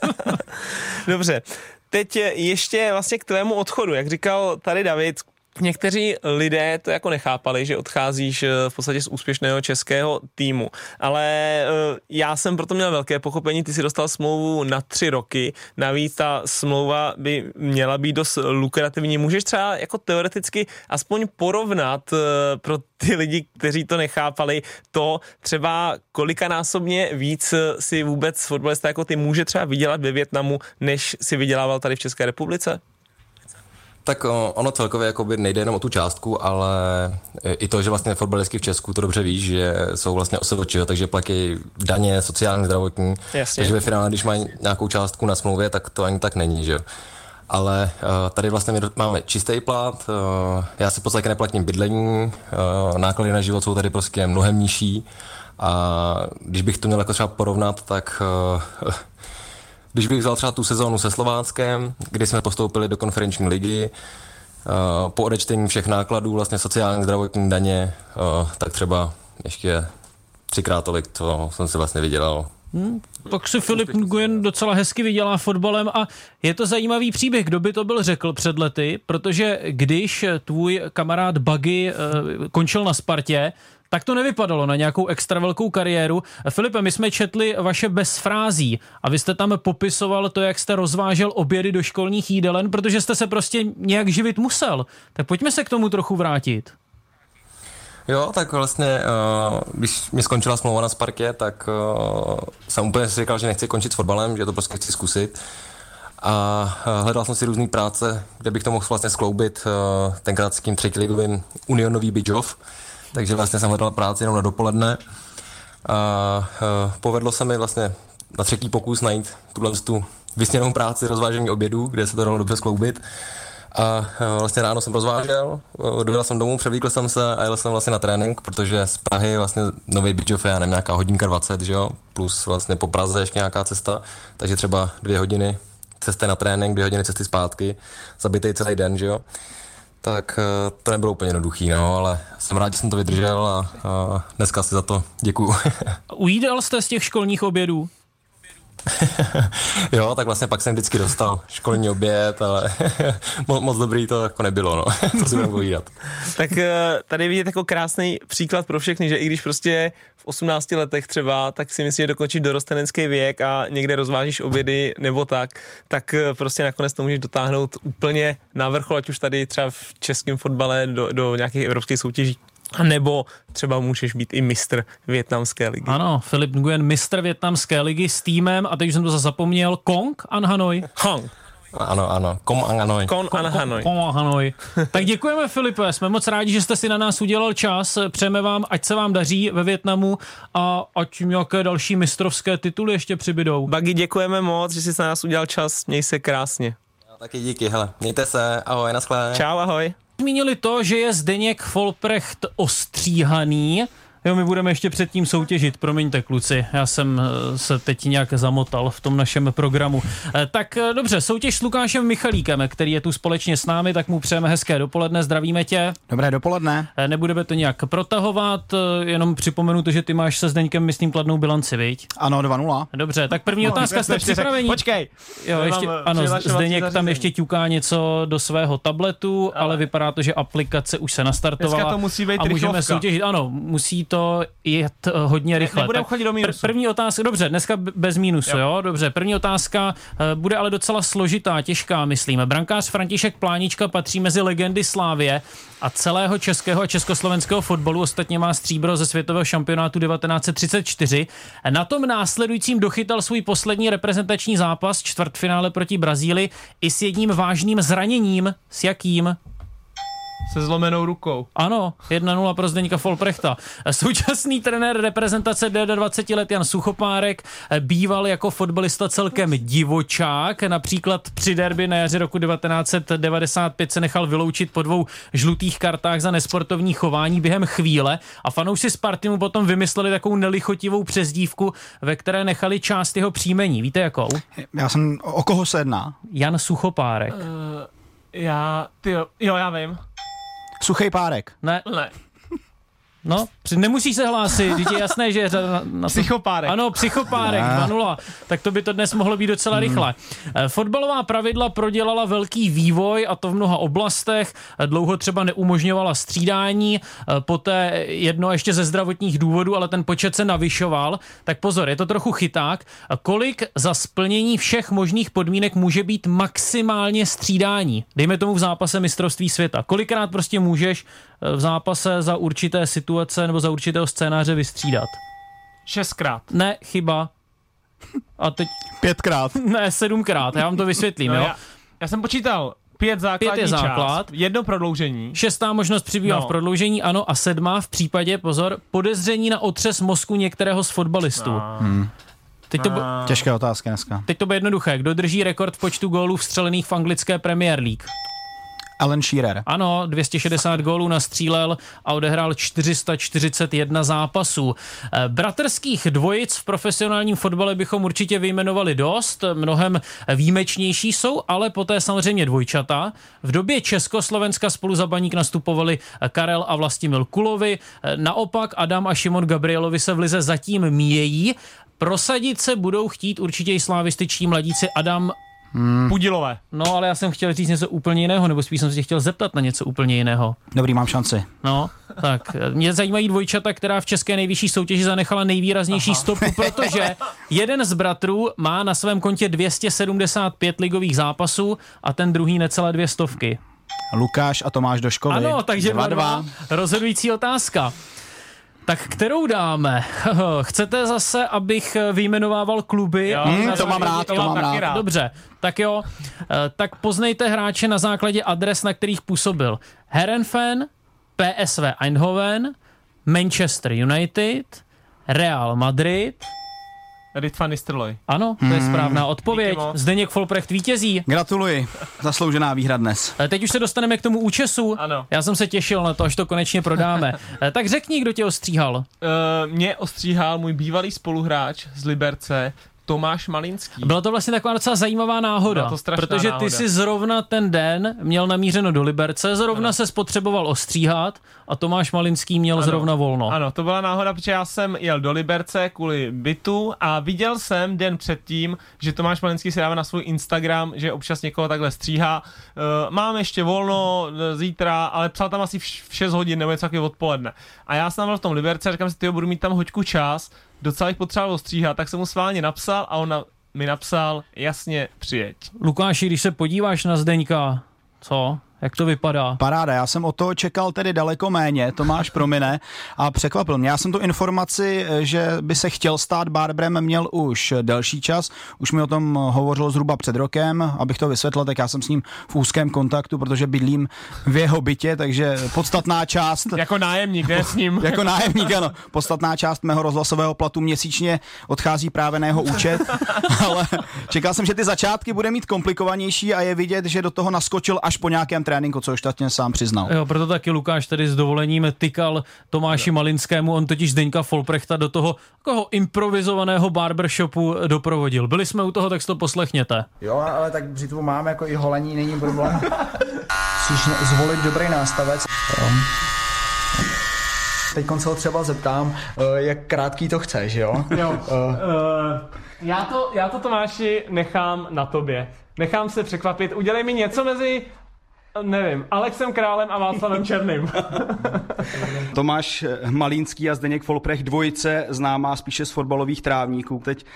(laughs) Dobře, teď ještě vlastně k tvému odchodu. Jak říkal tady David, Někteří lidé to jako nechápali, že odcházíš eh, v podstatě z úspěšného českého týmu, ale eh, já jsem proto měl velké pochopení, ty si dostal smlouvu na tři roky, navíc ta smlouva by měla být dost lukrativní. Můžeš třeba jako teoreticky aspoň porovnat eh, pro ty lidi, kteří to nechápali, to třeba kolikanásobně víc si vůbec fotbalista jako ty může třeba vydělat ve Větnamu, než si vydělával tady v České republice? Tak ono celkově jakoby nejde jenom o tu částku, ale i to, že vlastně fotbalistky v Česku, to dobře víš, že jsou vlastně osoboči, takže platí daně, sociální, zdravotní. Jasně. Takže ve finále, když mají nějakou částku na smlouvě, tak to ani tak není, že ale uh, tady vlastně my máme čistý plat, uh, já si v podstatě neplatím bydlení, uh, náklady na život jsou tady prostě mnohem nižší a když bych to měl jako třeba porovnat, tak uh, když bych vzal třeba tu sezónu se Slováckem, kdy jsme postoupili do konferenční ligy, uh, po odečtení všech nákladů, vlastně sociální, zdravotní daně, uh, tak třeba ještě třikrát tolik, to jsem si vlastně vydělal. Hmm, tak si Filip Nguyen docela hezky vydělá fotbalem a je to zajímavý příběh, kdo by to byl řekl před lety, protože když tvůj kamarád Buggy uh, končil na Spartě, tak to nevypadalo na nějakou extra velkou kariéru. Filipe, my jsme četli vaše bezfrází a vy jste tam popisoval to, jak jste rozvážel obědy do školních jídelen, protože jste se prostě nějak živit musel. Tak pojďme se k tomu trochu vrátit. Jo, tak vlastně, uh, když mi skončila smlouva na Sparkě, tak uh, jsem úplně si říkal, že nechci končit s fotbalem, že to prostě chci zkusit. A uh, hledal jsem si různé práce, kde bych to mohl vlastně skloubit tenkrát s tím třetiligovým Unionový Bidžov, takže vlastně jsem hledal práci jenom na dopoledne. A uh, povedlo se mi vlastně na třetí pokus najít tuhle tu vysněnou práci rozvážení obědů, kde se to dalo dobře skloubit. A uh, vlastně ráno jsem rozvážel, uh, dojel jsem domů, převlíkl jsem se a jel jsem vlastně na trénink, protože z Prahy vlastně nový Bidžov je, já nevím, nějaká hodinka 20, že jo, plus vlastně po Praze ještě nějaká cesta, takže třeba dvě hodiny cesty na trénink, dvě hodiny cesty zpátky, zabitý celý den, že jo. Tak eh, to nebylo úplně jednoduchý, no, ale jsem rád, že jsem to vydržel a, a dneska si za to děkuju. (laughs) Ujídal jste z těch školních obědů? (laughs) jo, tak vlastně pak jsem vždycky dostal školní oběd, ale (laughs) moc, moc dobrý to jako nebylo, no. (laughs) to si budeme povídat. Tak eh, tady vidět jako krásný příklad pro všechny, že i když prostě v 18 letech třeba, tak si myslíš, že dokončíš dorostenecký věk a někde rozvážíš obědy nebo tak, tak eh, prostě nakonec to můžeš dotáhnout úplně na vrchol, ať už tady třeba v českém fotbale do, do nějakých evropských soutěží. A nebo třeba můžeš být i mistr větnamské ligy. Ano, Filip Nguyen, mistr větnamské ligy s týmem, a teď už jsem to zase zapomněl, Kong An Hanoi. Hong. Ano, ano, Kom An Hanoi. Kon An Hanoi. Kong An Hanoi. tak děkujeme, Filipe, jsme moc rádi, že jste si na nás udělal čas. Přejeme vám, ať se vám daří ve Větnamu a ať nějaké další mistrovské tituly ještě přibydou. Bagi, děkujeme moc, že jsi na nás udělal čas. Měj se krásně. Taky díky, hele. Mějte se, ahoj, naschle. Čau, ahoj. Zmínili to, že je Zdeněk Folprecht ostříhaný. Jo, my budeme ještě předtím soutěžit, promiňte kluci, já jsem eh, se teď nějak zamotal v tom našem programu. Eh, Tak eh, dobře, soutěž s Lukášem Michalíkem, který je tu společně s námi, tak mu přejeme hezké dopoledne, zdravíme tě. Dobré dopoledne. Nebudeme to nějak protahovat, jenom připomenu to, že ty máš se Zdeňkem, myslím, kladnou bilanci, viď? Ano, 2-0. Dobře, tak první otázka, jste připraveni? Počkej. Jo, ještě, ano, Zdeněk tam ještě ťuká něco do svého tabletu, ale, ale vypadá to, že aplikace už se nastartovala. Dneska to musí být a můžeme rychlovka. soutěžit. Ano, musí to jet eh, hodně rychle. nebudeme Tak chodit do mínusu. první otázka, dobře, dneska bez mínusu, jo. jo, dobře. První otázka eh, bude ale docela složitá, těžká, myslím. Brankář František Plánička patří mezi legendy Slávě a celého českého a československého fotbalu. Ostatně má stříbro ze světového šampionátu 1934. Na tom následujícím dochytal svůj poslední reprezentační zápas, čtvrtfinále proti Brazílii, i s jedním vážným zraněním. S jakým? Se zlomenou rukou. Ano, 1-0 pro Zdeňka Folprechta. Současný trenér reprezentace D20 let Jan Suchopárek býval jako fotbalista celkem divočák. Například při derby na jaře roku 1995 se nechal vyloučit po dvou žlutých kartách za nesportovní chování během chvíle a fanoušci Sparty mu potom vymysleli takovou nelichotivou přezdívku, ve které nechali část jeho příjmení. Víte jakou? Já jsem, o o koho se jedná? Jan Suchopárek. Já, ty jo, jo, já vím. Suchej párek. Ne, Ne. No, při- nemusíš se hlásit, je jasné, že je řada na, na to- Psychopárek. Ano, psychopárek, Ne. 2-0. Tak to by to dnes mohlo být docela rychle. Eh, Fotbalová pravidla prodělala velký vývoj a to v mnoha oblastech. Eh, Dlouho třeba neumožňovala střídání, eh, poté jedno ještě ze zdravotních důvodů, ale ten počet se navyšoval. Tak pozor, je to trochu chyták. Kolik za splnění všech možných podmínek může být maximálně střídání? Dejme tomu v zápase mistrovství světa. Kolikrát prostě můžeš v zápase za určité situace nebo za určitého scénáře vystřídat? Šestkrát. Ne, chyba. A teď, Pětkrát. (laughs) ne, sedmkrát, já vám to vysvětlím, No, jo. já, já jsem počítal pět základní Pět je část, základ. jedno prodloužení. Šestá možnost přibývá No. v prodloužení, ano, a sedmá v případě, pozor, podezření na otřes mozku některého z fotbalistů. A, Teď to, Těžké otázky dneska. teď to bude jednoduché. Kdo drží rekord v počtu gólů vstřelených v anglické Premier League? Alan Shearer. Ano, 260 gólů nastřílel a odehrál 441 zápasů. Eh, Bratrských dvojic v profesionálním fotbale bychom určitě vyjmenovali dost, mnohem výjimečnější jsou, ale poté samozřejmě dvojčata. V době Československa spolu za baník nastupovali Karel a Vlastimil Kulovi, Eh, naopak Adam a Šimon Gabrielovi se v lize zatím míjejí. Prosadit se budou chtít určitě i slávističtí mladíci Adam Pudilové. No, ale já jsem chtěl říct něco úplně jiného, nebo spíš jsem se tě chtěl zeptat na něco úplně jiného. Dobrý, mám šanci. No, tak mě zajímají dvojčata, která v české nejvyšší soutěži zanechala nejvýraznější Aha. stopu, protože jeden z bratrů má na svém kontě 275 ligových zápasů a ten druhý necelé dvě stovky. Lukáš a Tomáš do školy. Ano, takže 2-2. 2-2. Rozhodující otázka. Tak kterou dáme? (laughs) Chcete zase, abych vyjmenovával kluby? Jo, Hmm, to mám rád, to mám taky rád. Dobře, tak jo. Eh, Tak poznejte hráče na základě adres, na kterých působil. Herenfen, PSV Eindhoven, Manchester United, Real Madrid. Rit van Nistelrooy. Ano, to je správná odpověď. Zdeněk Folprecht vítězí. Gratuluji. Zasloužená výhra dnes. Eh, Teď už se dostaneme k tomu účesu. Ano. Já jsem se těšil na to, až to konečně prodáme. (laughs) Eh, Tak řekni, kdo tě ostříhal. Uh, mě ostříhal můj bývalý spoluhráč z Liberce, Tomáš Malinský. Byla to vlastně taková docela zajímavá náhoda, Byla to protože ty náhoda. si zrovna ten den měl namířeno do Liberce, zrovna Ano. se spotřeboval ostříhat a Tomáš Malinský měl Ano. zrovna volno. Ano, to byla náhoda, protože já jsem jel do Liberce kvůli bytu a viděl jsem den předtím, že Tomáš Malinský si dává na svůj Instagram, že občas někoho takhle stříhá. Uh, mám ještě volno eh, zítra, ale psal tam asi v š- v 6 hodin nebo něco takového odpoledne. A já jsem byl v tom Liberce a říkám si, ty budu mít tam hoďku čas, docela bych potřeboval ostříhat, tak jsem mu sválně napsal a on na, mi napsal, jasně, přijeď. Lukáši, když se podíváš na Zdeňka, co? Jak to vypadá? Paráda, já jsem o to čekal tedy daleko méně, Tomáš promine a překvapil mě. Já jsem tu informaci, že by se chtěl stát barbrem, měl už delší čas, už mi o tom hovořil zhruba před rokem, abych to vysvětlil, tak já jsem s ním v úzkém kontaktu, protože bydlím v jeho bytě, takže podstatná část (laughs) Jako nájemník, ne s ním. (laughs) jako nájemník, ano. Podstatná část mého rozhlasového platu měsíčně odchází právě na jeho účet, (laughs) ale čekal jsem, že ty začátky bude mít komplikovanější a je vidět, že do toho naskočil až po nějakém tréninku, co už tatně sám přiznal. Jo, proto taky Lukáš tady s dovolením tykal Tomáši Malinskému, on totiž Zdeňka Folprechta do toho takového improvizovaného barbershopu doprovodil. Byli jsme u toho, tak si to poslechněte. Jo, ale tak břitvu mám, jako i holení není problém. Musíš zvolit dobrý nástavec. Jo. Teď se ho třeba zeptám, eh, jak krátký to chceš, jo? Jo. Eh, Uh, já, to, já to Tomáši nechám na tobě. Nechám se překvapit. Udělej mi něco mezi, nevím, Alexem Králem a Václavem Černým. (laughs) Tomáš Malínský a Zdeněk Folprech dvojice známá spíše z fotbalových trávníků. Teď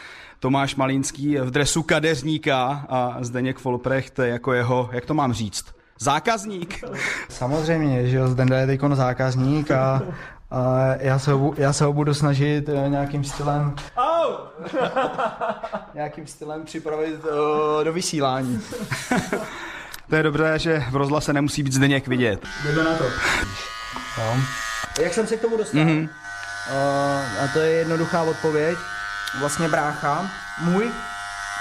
Tomáš Malínský v dresu kadeřníka a Zdeněk Folprecht jako jeho, jak to mám říct, zákazník. Samozřejmě, že jo, Zdenda je teď zákazník a, a já, se ho, já se ho budu snažit eh, nějakým stylem Oh! (laughs) nějakým stylem připravit uh, do vysílání. (laughs) To je dobré, že v rozhlase nemusí být Zdeněk vidět. Jdeme na to. Jo. Jak jsem se k tomu dostal? Mm-hmm. Uh, a to je jednoduchá odpověď. Vlastně brácha, můj,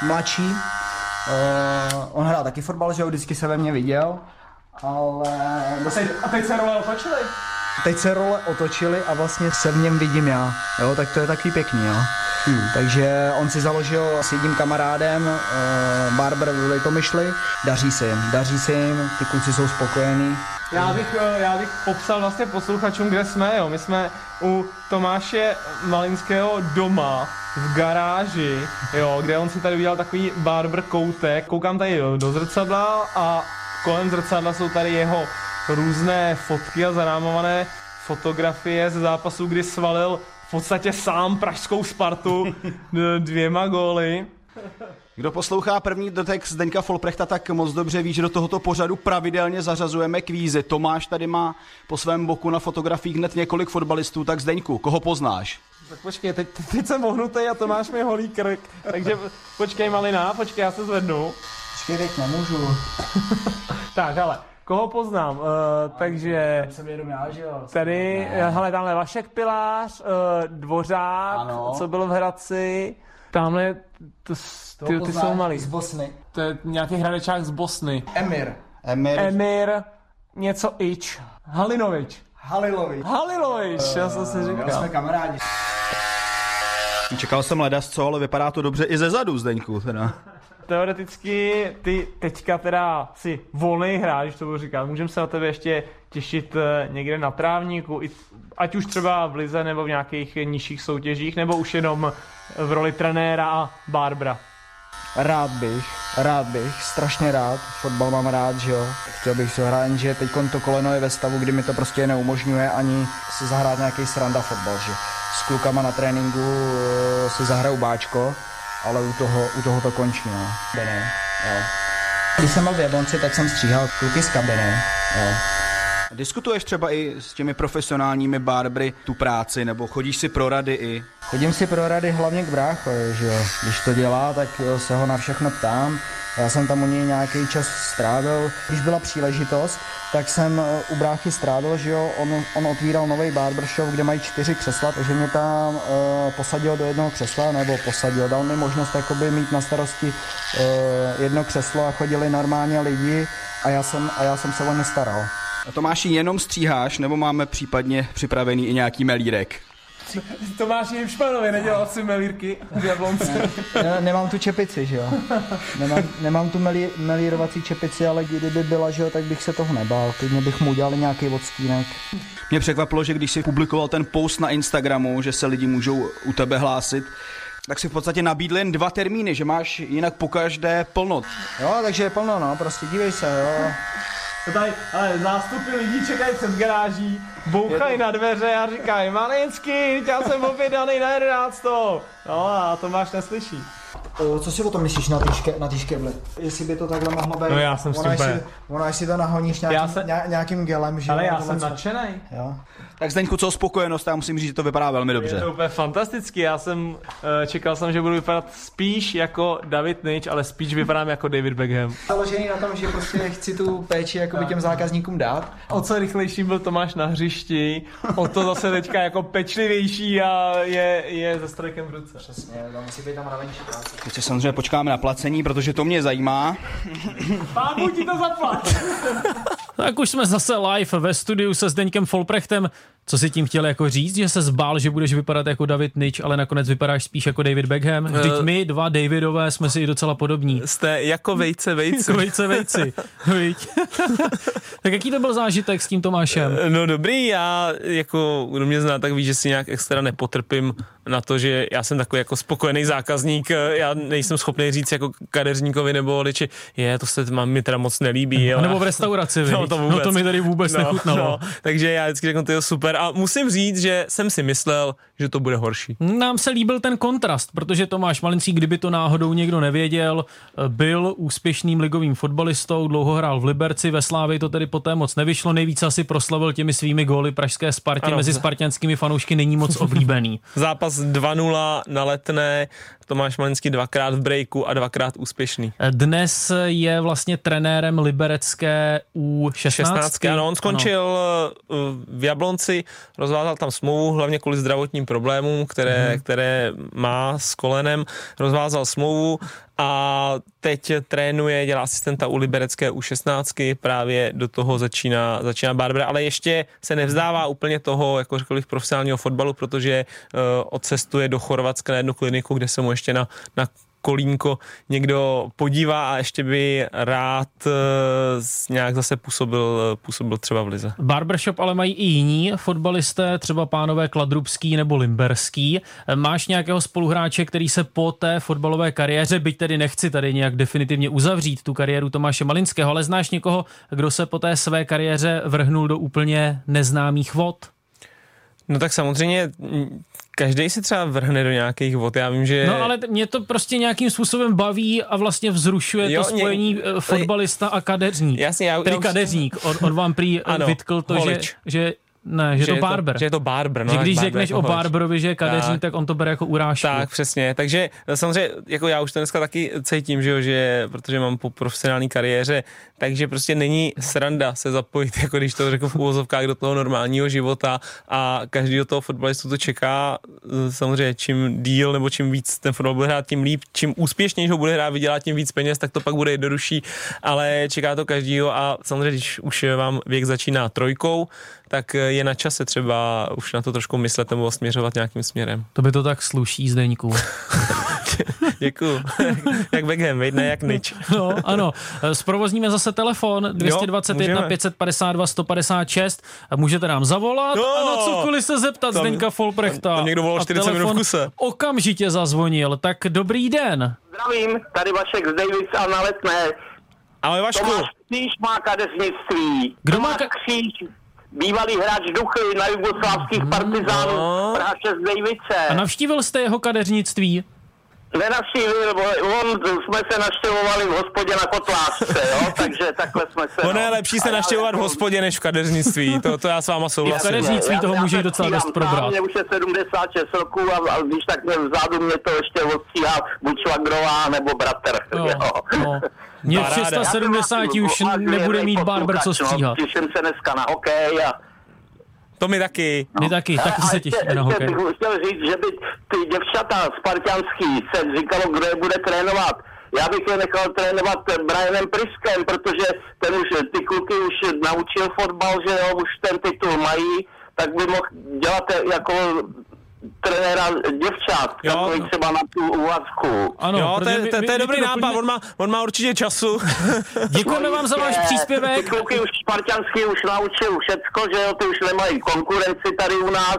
mladší, uh, on hrál taky fotbal, že jo, vždycky se ve mně viděl, ale A teď se role otočili? Teď se role otočily a vlastně se v něm vidím já, jo, tak to je takový pěkný, jo. Hmm. Takže on si založil s jedním kamarádem uh, Barber v Litomyšli, daří se jim, daří se jim, ty kluci jsou spokojení, Já bych, eh, já bych popsal vlastně posluchačům, kde jsme, jo. My jsme u Tomáše Malinského doma v garáži, jo, kde on si tady udělal takový barber koutek. Koukám tady do zrcadla a kolem zrcadla jsou tady jeho různé fotky a zarámované fotografie ze zápasu, kdy svalil v podstatě sám pražskou Spartu (laughs) dvěma góly. Kdo poslouchá první dotek Zdeňka Folprechta, tak moc dobře ví, že do tohoto pořadu pravidelně zařazujeme kvízy. Tomáš tady má po svém boku na fotografiích hned několik fotbalistů, tak Zdeňku, koho poznáš? Tak počkej, teď, teď jsem ohnutý a Tomáš mi holý krk, takže počkej malina, počkej, já se zvednu. Počkej, teď nemůžu, (laughs) Tak, hele, koho poznám? Uh, takže jsem jenom já, že jo. tady, ne. hele, tamhle Vašek Pilář, uh, Dvořák, Ano. co byl v Hradci, tamhle, to, ty, ty jsou malý. Z Bosny. To je nějaký hradečák z Bosny. Emir. Emir. Emir, něco Ič, Halinovič. Halilovič. Halilovič, já jsem si Jo, říkal. jsme kamarádi. Čekal jsem ledas co, ale vypadá to dobře i ze zadu, Zdeňku. Teda. Teoreticky ty teďka teda si volný hráč, to budu říkat. Můžeme se na tebe ještě těšit eh, někde na trávníku, ať už třeba v Lize nebo v nějakých nižších soutěžích, nebo už jenom v roli trenéra a Barbara. Rád bych, rád bych, strašně rád, fotbal mám rád, že jo. Chtěl bych si hrát, že teď to koleno je ve stavu, kdy mi to prostě neumožňuje ani si zahrát nějaký sranda fotbal, že s klukama na tréninku eh, si zahraju báčko, ale u toho, u toho to končí, no. Kabiny, jo. Když jsem byl v Jablonci, tak jsem stříhal kluky z kabiny, jo. Diskutuješ třeba i s těmi profesionálními barbry tu práci, nebo chodíš si pro rady i? Chodím si pro rady hlavně k bráchovi, že jo. Když to dělá, tak se ho na všechno ptám. Já jsem tam u něj nějaký čas strávil. Když byla příležitost, tak jsem eh, u bráchy strávil, že jo, on, on otvíral nový barbershop, kde mají čtyři křesla, takže mě tam uh, posadil do jednoho křesla, nebo posadil, dal mi možnost jakoby mít na starosti uh, jedno křeslo a chodili normálně lidi a já jsem, a já jsem se o ně staral. Tomáši, jenom stříháš, nebo máme případně připravený i nějaký melírek? Tomáš Jimšmanovi nedělal si melírky v Jablonce. Ne, nemám tu čepici, že jo. Nemám, nemám tu melí, melírovací čepici, ale kdyby byla, že jo, tak bych se toho nebál. Klidně bych mu udělal nějaký odstínek. Mě překvapilo, že když si publikoval ten post na Instagramu, že se lidi můžou u tebe hlásit, tak si v podstatě nabídl jen dva termíny, že máš jinak po každé plno. Jo, takže je plno, no, prostě dívej se, jo. To tady, ale zástupy lidí čekají před garáží, bouchají na dveře a říkají, Malinský, já jsem obědaný na 11. No a Tomáš neslyší. O, Co si o tom myslíš na té ške, na škeble? Jestli by to takhle mohlo být? No já jsem s tím ono, jestli, ono, jestli to nahoníš nějakým, ně, nějakým gelem, že Ale jo, já jsem co- nadšený. Jo. Tak Zdeňku, co spokojenost, já musím říct, že to vypadá velmi Je dobře. to úplně fantastický, já jsem uh, čekal jsem, že budu vypadat spíš jako David Nitch, ale spíš vypadám jako David Beckham. Založený na tom, že prostě chci tu péči jakoby těm zákazníkům dát. O co rychlejší byl Tomáš na hřišti, o to zase teďka jako pečlivější a je, je se strajkem v ruce. Přesně, musí být tam mravenčí práce. Teď se samozřejmě počkáme na placení, protože to mě zajímá. Pánu ti to zaplat! Tak už jsme zase live ve studiu se Zdeňkem Folprechtem. Co si tím chtěl jako říct, že se zbál, že budeš vypadat jako David Nitch, ale nakonec vypadáš spíš jako David Beckham? Vždyť my dva Davidové jsme si docela podobní. Jste jako vejce vejce. Jako vejce vejci. (laughs) Viď? (laughs) tak jaký to byl zážitek s tím Tomášem? No dobrý, já jako, kdo mě zná, tak ví, že si nějak extra nepotrpím na to, že já jsem takový jako spokojený zákazník, já nejsem schopný říct jako kadeřníkovi nebo liči, je, to se mám mi teda moc nelíbí. A ale- nebo v restauraci, (laughs) No, viď? to no vůbec. to mi tady vůbec nechutnalo. No, takže já vždycky řeknu, to je super a musím říct, že jsem si myslel, že to bude horší. Nám se líbil ten kontrast, protože Tomáš Malinský, kdyby to náhodou někdo nevěděl, byl úspěšným ligovým fotbalistou, dlouho hrál v Liberci, ve Slávii to tedy poté moc nevyšlo, nejvíc asi proslavil těmi svými góly pražské Spartě, Ano. mezi spartianskými fanoušky není moc oblíbený. (laughs) Zápas 2-0 na letné, Tomáš Malinský dvakrát v breaku a dvakrát úspěšný. Dnes je vlastně trenérem liberecké U16. 16. Ano, on skončil ano. v Jablonci, rozvázal tam smlouvu, hlavně kvůli zdravotním problémům, které, hmm. které má s kolenem, rozvázal smlouvu a teď trénuje, dělá asistenta u liberecké U16, právě do toho začíná, začíná Barbara, ale ještě se nevzdává úplně toho, jako řekl bych, profesionálního fotbalu, protože uh, odcestuje do Chorvatska na jednu kliniku, kde se mu ještě na, na kolínko někdo podívá a ještě by rád uh, nějak zase působil, působil třeba v Lize. Barbershop ale mají i jiní fotbalisté, třeba pánové Kladrubský nebo Limberský. Máš nějakého spoluhráče, který se po té fotbalové kariéře, byť tedy nechci tady nějak definitivně uzavřít tu kariéru Tomáše Malinského, ale znáš někoho, kdo se po té své kariéře vrhnul do úplně neznámých vod? No tak samozřejmě každý si třeba vrhne do nějakých vod. Já vím, že... No ale mě to prostě nějakým způsobem baví a vlastně vzrušuje Jo, to spojení ně- eh, fotbalista a kadeřník. Jasně, já, Tedy já už- kadeřník. On, on vám prý eh, Ano, vytkl to, že, že ne, že, že to je barber. že je to barber, no. že když barber řekneš jako o holič. barberovi, že je kadeřník, tak. Tak. on to bere jako urážku. Tak, přesně. Takže eh, samozřejmě, jako já už to dneska taky cítím, že, jo, že protože mám po profesionální kariéře, takže prostě není sranda se zapojit, (laughs) jako když to řeknu v úvozovkách, do toho normálního života a každý do toho fotbalistu to čeká. Samozřejmě, čím díl nebo čím víc ten fotbal bude hrát, tím líp. Čím úspěšněji ho bude hrát, vydělá tím víc peněz, tak to pak bude jednodušší, ale čeká to každýho a samozřejmě, když už vám věk začíná trojkou, tak je na čase třeba už na to trošku myslet nebo směřovat nějakým směrem. To by to tak sluší, Zdeňku. (laughs) Děkuju. (laughs) jak Beckham, ne jak Nič. No, ano. Zprovozníme zase telefon 221 můžeme. 552 156. A Můžete nám zavolat No, a na cokoliv se zeptat tam- Zdeňka Folprechta. tam někdo volal A 40 minut v kuse. Okamžitě zazvonil. Tak dobrý den. Zdravím, tady Vašek z Davids a na letné. Ale Vašku, Tomáš Kříž má kadeřnictví. Kdo má Tomáš ka- Kříž, bývalý hráč Duchy na jugoslávských partizánů, no. Praha 6 Davice. A navštívil jste jeho kadeřnictví? Nenavštívil, on, jsme se navštěvovali v hospodě na Kotlářce, jo, (laughs) takže takhle jsme se... ono no. je lepší A se naštěvovat v jako- hospodě než v kadeřnictví. To, to já s váma souhlasím. kadeř- kadeřnictví toho může docela dost probrat. Mě už je 76 roků a, a když tak mě vzadu mě to ještě odstříhá buď švagrová nebo bratr. No, jo. no. (laughs) Mě v Paráda. 670 už nebude mít barber co stříhat. No, těším se dneska na hokej a To mi taky. My taky, taky a se těšíme na hokej. bych chtěl říct, že by ty děvčata spartianský se říkalo, kdo je bude trénovat. Já bych je nechal trénovat Brianem Priskem, protože ten už, ty kluky už naučil fotbal, že jo, už ten titul mají, tak by mohl dělat jako trenéra děvčat, Jo. takový třeba na tu uvazku. Ano, jo, to je, to, to je my dobrý nápad, on má, on má určitě času. (laughs) Děkujeme vám za váš Ty příspěvek. kluky už Spartanský už naučil všecko, že jo, ty už nemají konkurenci tady u nás,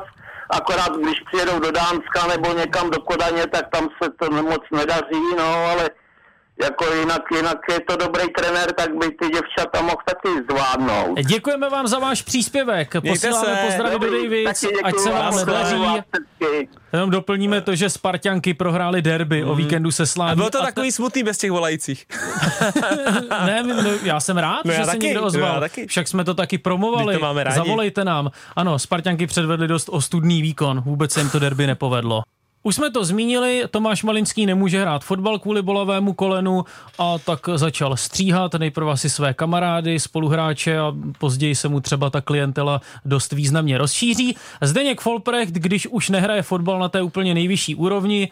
akorát když přijedou do Dánska nebo někam do Kodaně, tak tam se to moc nedaří, no, ale jako jinak, jinak je to dobrý trenér, tak by ty děvčata mohl taky zvládnout. Děkujeme vám za váš příspěvek. Posíláme pozdravy do Davids, ať se vám všechny. Jenom doplníme to, že Spartanky prohráli derby o víkendu se Sláví. A bylo to a takový smutný bez těch volajících. (laughs) Ne, no, já jsem rád, No že já se taky, někdo no ozval. taky. Však jsme to taky promovali. To máme rádi. Zavolejte nám. Ano, Spartanky předvedli dost ostudný výkon. Vůbec se jim to derby nepovedlo. Už jsme to zmínili, Tomáš Malinský nemůže hrát fotbal kvůli bolavému kolenu a tak začal stříhat nejprve asi své kamarády, spoluhráče a později se mu třeba ta klientela dost významně rozšíří. Zdeněk Folprecht, když už nehraje fotbal na té úplně nejvyšší úrovni,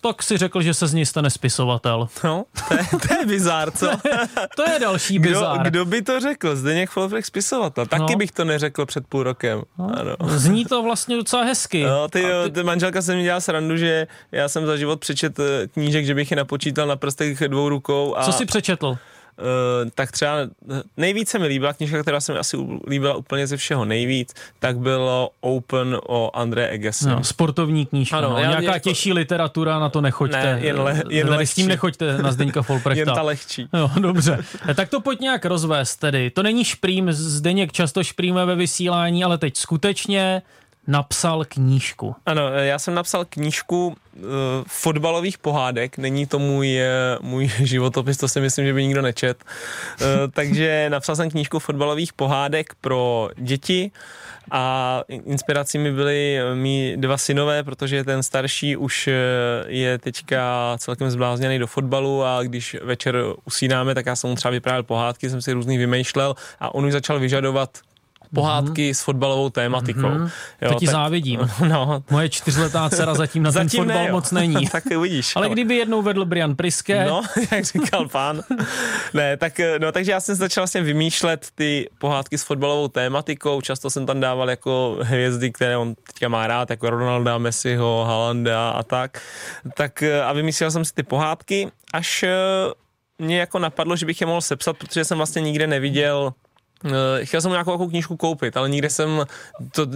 tak si řekl, že se z něj stane spisovatel. No, to je, to je bizár, co? (laughs) To je další Kdo, bizár. kdo by to řekl? Zdeněk Folfrek spisovatel. Taky No. bych to neřekl před půl rokem. Ano. Zní to vlastně docela hezky. No, ty, jo, ty manželka se mi dělala srandu, že já jsem za život přečet eh, knížek, že bych je napočítal na prstech dvou rukou. A, Co jsi přečetl? Eh, tak třeba eh, nejvíce mi líbila knížka, která se mi asi líbila úplně ze všeho nejvíc, tak bylo Open o André Egesi. No, sportovní knížka. Ano, no. já- Nějaká jako- těžší literatura, na to nechoďte. Ne, jen le- jen Tady s lehčí. tím nechoďte na Zdeňka (laughs) Folprechta. Jen ta lehčí. Jo, dobře. Tak to pojď nějak rozvést tedy. To není šprým, Zdeněk často šprýme ve vysílání, ale teď skutečně napsal knížku. Ano, eh, já jsem napsal knížku uh, fotbalových pohádek, není to můj, eh, můj (laughs) životopis, to si myslím, že by nikdo nečet. Uh, takže (laughs) napsal jsem knížku fotbalových pohádek pro děti a inspirací mi byli mý dva synové, protože ten starší už je teďka celkem zblázněný do fotbalu a když večer usínáme, tak já jsem mu třeba vyprávěl pohádky, jsem si různý vymýšlel a on už začal vyžadovat pohádky s fotbalovou tématikou. Mhm. To ti závidím. (laughs) No, Moje čtyřletá dcera zatím na ten Zatím fotbal ne, jo. moc není. (laughs) tak uvidíš. Ale kdyby jednou vedl Brian Priske, No, (laughs) jak říkal pán. ne, tak, no, takže já jsem začal vlastně vymýšlet ty pohádky s fotbalovou tématikou. Často jsem tam dával jako hvězdy, které on teďka má rád, jako Ronalda, Messiho, Halanda a tak. tak a vymyslel jsem si ty pohádky, až eh, mě jako napadlo, že bych je mohl sepsat, protože jsem vlastně nikde neviděl eh, Chtěl jsem nějakou, nějakou knížku koupit, ale nikde jsem to,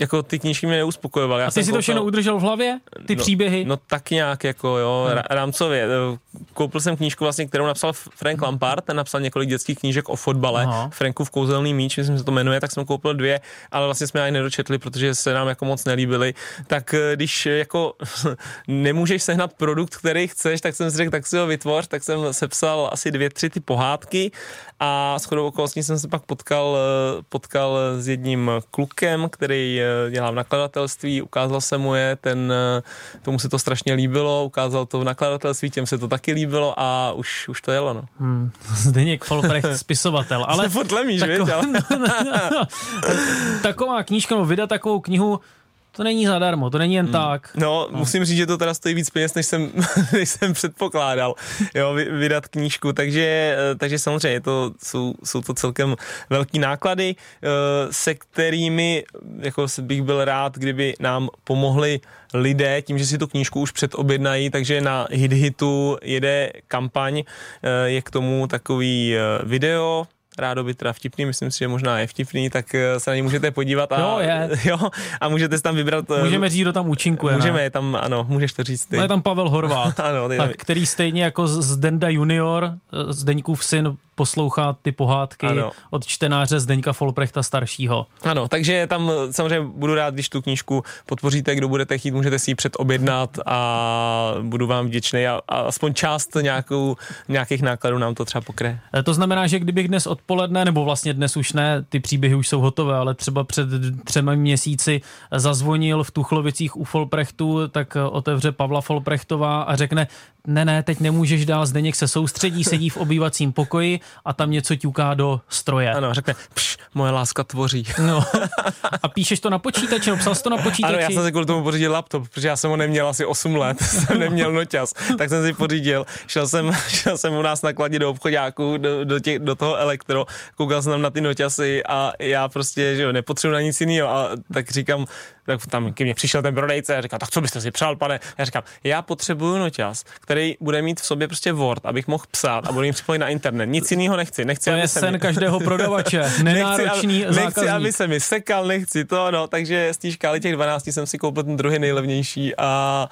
jako ty knížky mě neuspokojovaly. Já a ty jsem si to všechno udržel v hlavě? Ty no, příběhy? No tak nějak jako jo, Hmm. rámcově. Eh, Koupil jsem knížku vlastně, kterou napsal Frank Lampard, ten napsal několik dětských knížek o fotbale, Aha. Frankův kouzelný míč, myslím, se to jmenuje, tak jsem koupil dvě, ale vlastně jsme je ani nedočetli, protože se nám jako moc nelíbily. Tak eh, když eh, jako (laughs) nemůžeš sehnat produkt, který chceš, tak jsem si řekl, tak si ho vytvoř, tak jsem sepsal asi dvě, tři ty pohádky a s chodou okolností jsem se pak potkal, eh, potkal s jedním klukem, který eh, dělá v nakladatelství, ukázal se mu je, ten, eh, tomu se to strašně líbilo, ukázal to v nakladatelství, těm se to taky líbilo a už, už to jelo, no. Hmm, (laughs) Zdeněk Folprecht, spisovatel. Ale Ale furt lemíš, Tako- viď, ale... taková knížka, no vydat takovou knihu, to není zadarmo, to není jen tak. No, musím říct, že to teda stojí víc peněz, než jsem, (laughs) než jsem předpokládal, jo, vy- vydat knížku, takže, eh, takže samozřejmě to jsou, jsou to celkem velký náklady, eh, se kterými jako bych byl rád, kdyby nám pomohli lidé tím, že si tu knížku už předobjednají, takže na HitHitu jede kampaň, eh, je k tomu takový video, rádo teda vtipný, myslím si, že možná je vtipný, tak eh, se na ně můžete podívat a, Jo, je. (laughs) jo, a můžete si tam vybrat eh, Můžeme říct, kdo tam účinkuje. Můžeme ne? je tam, ano, můžeš to říct ty. No je tam Pavel Horvát, (laughs) Ano, ty tak, který stejně jako z- Zdenda junior, eh, Zdeňkův syn, poslouchá ty pohádky Ano. od čtenáře Zdeňka Folprechta staršího. Ano, takže tam eh, samozřejmě budu rád, když tu knížku podpoříte, kdo budete chtít, můžete si ji předobjednat a budu vám vděčný a, a aspoň část nějakou, nějakých nákladů nám to třeba pokryje. Eh, To znamená, že kdybych dnes odpoledne, nebo vlastně dnes už ne, ty příběhy už jsou hotové, ale třeba před třemi měsíci zazvonil v Tuchlovicích u Folprechtu, tak eh, otevře Pavla Folprechtová a řekne, ne, ne, teď nemůžeš dál, Zdeněk se soustředí, sedí v obývacím pokoji a tam něco ťuká do stroje. Ano, řekne, pš, moje láska tvoří. No. A píšeš to na počítači, no, psal jsi to na počítači? Ano, já jsem si kvůli tomu pořídil laptop, protože já jsem ho neměl asi 8 let, (laughs) jsem neměl noťas, tak jsem si pořídil. Šel jsem, (laughs) šel jsem u nás nakladně do obchodáku, do, do, těch, do toho elektro, koukal jsem tam na ty noťasy a já prostě, že jo, nepotřebuji na nic jiného a tak říkám, tak tam ke mně přišel ten prodejce a říkal, tak co byste si přál, pane? Já říkám, já potřebuju noťaz, který bude mít v sobě prostě Word, abych mohl psát a budu jim připojit na internet. Nic jiného nechci. nechci To aby je se sen mi... každého (laughs) prodavače. Nenáročný nechci, aby, nechci, aby se mi sekal, nechci to, no, takže z té škály těch 12 jsem si koupil ten druhý nejlevnější a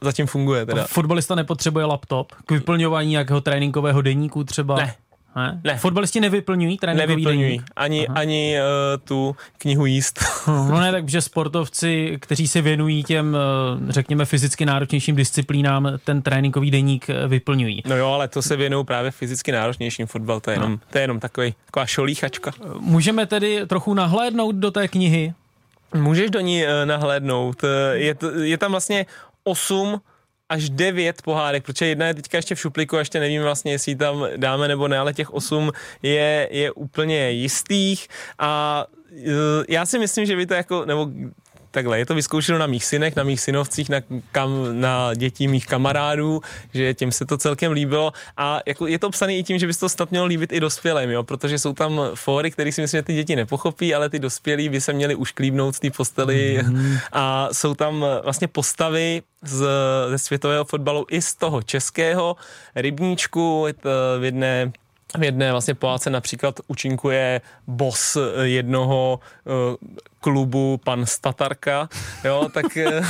zatím funguje teda. Fotbalista nepotřebuje laptop k vyplňování nějakého tréninkového deníku třeba? Ne. Ne? Ne. Fotbalisti nevyplňují tréninkový Nevyplňují deník? ani, ani uh, tu knihu jíst. (laughs) No ne, takže sportovci, kteří se věnují těm, eh, řekněme, fyzicky náročnějším disciplínám, ten tréninkový deník eh, vyplňují. No jo, ale to se věnují právě fyzicky náročnějším fotbal, to je jenom, to je jenom takový, taková šolíchačka. Můžeme tedy trochu nahlédnout do té knihy? Můžeš do ní eh, nahlédnout. Je, to, je tam vlastně 8 až 9 pohádek, protože jedna je teďka ještě v šuplíku a ještě nevíme vlastně, jestli tam dáme nebo ne, ale těch 8 je, je úplně jistých. A eh, já si myslím, že by to jako, nebo takhle, je to vyzkoušeno na mých synech, na mých synovcích, na, kam, na dětí mých kamarádů, že těm se to celkem líbilo. A jako je to psané i tím, že by se to snad mělo líbit i dospělým, jo, protože jsou tam fóry, které si myslím, že ty děti nepochopí, ale ty dospělí by se měli už klíbnout z té postely mm-hmm. a jsou tam vlastně postavy z, ze světového fotbalu i z toho českého rybníčku, je to v jedné v jedné vlastně pohádce například účinkuje boss jednoho uh, klubu, pan Statarka, jo, tak eh,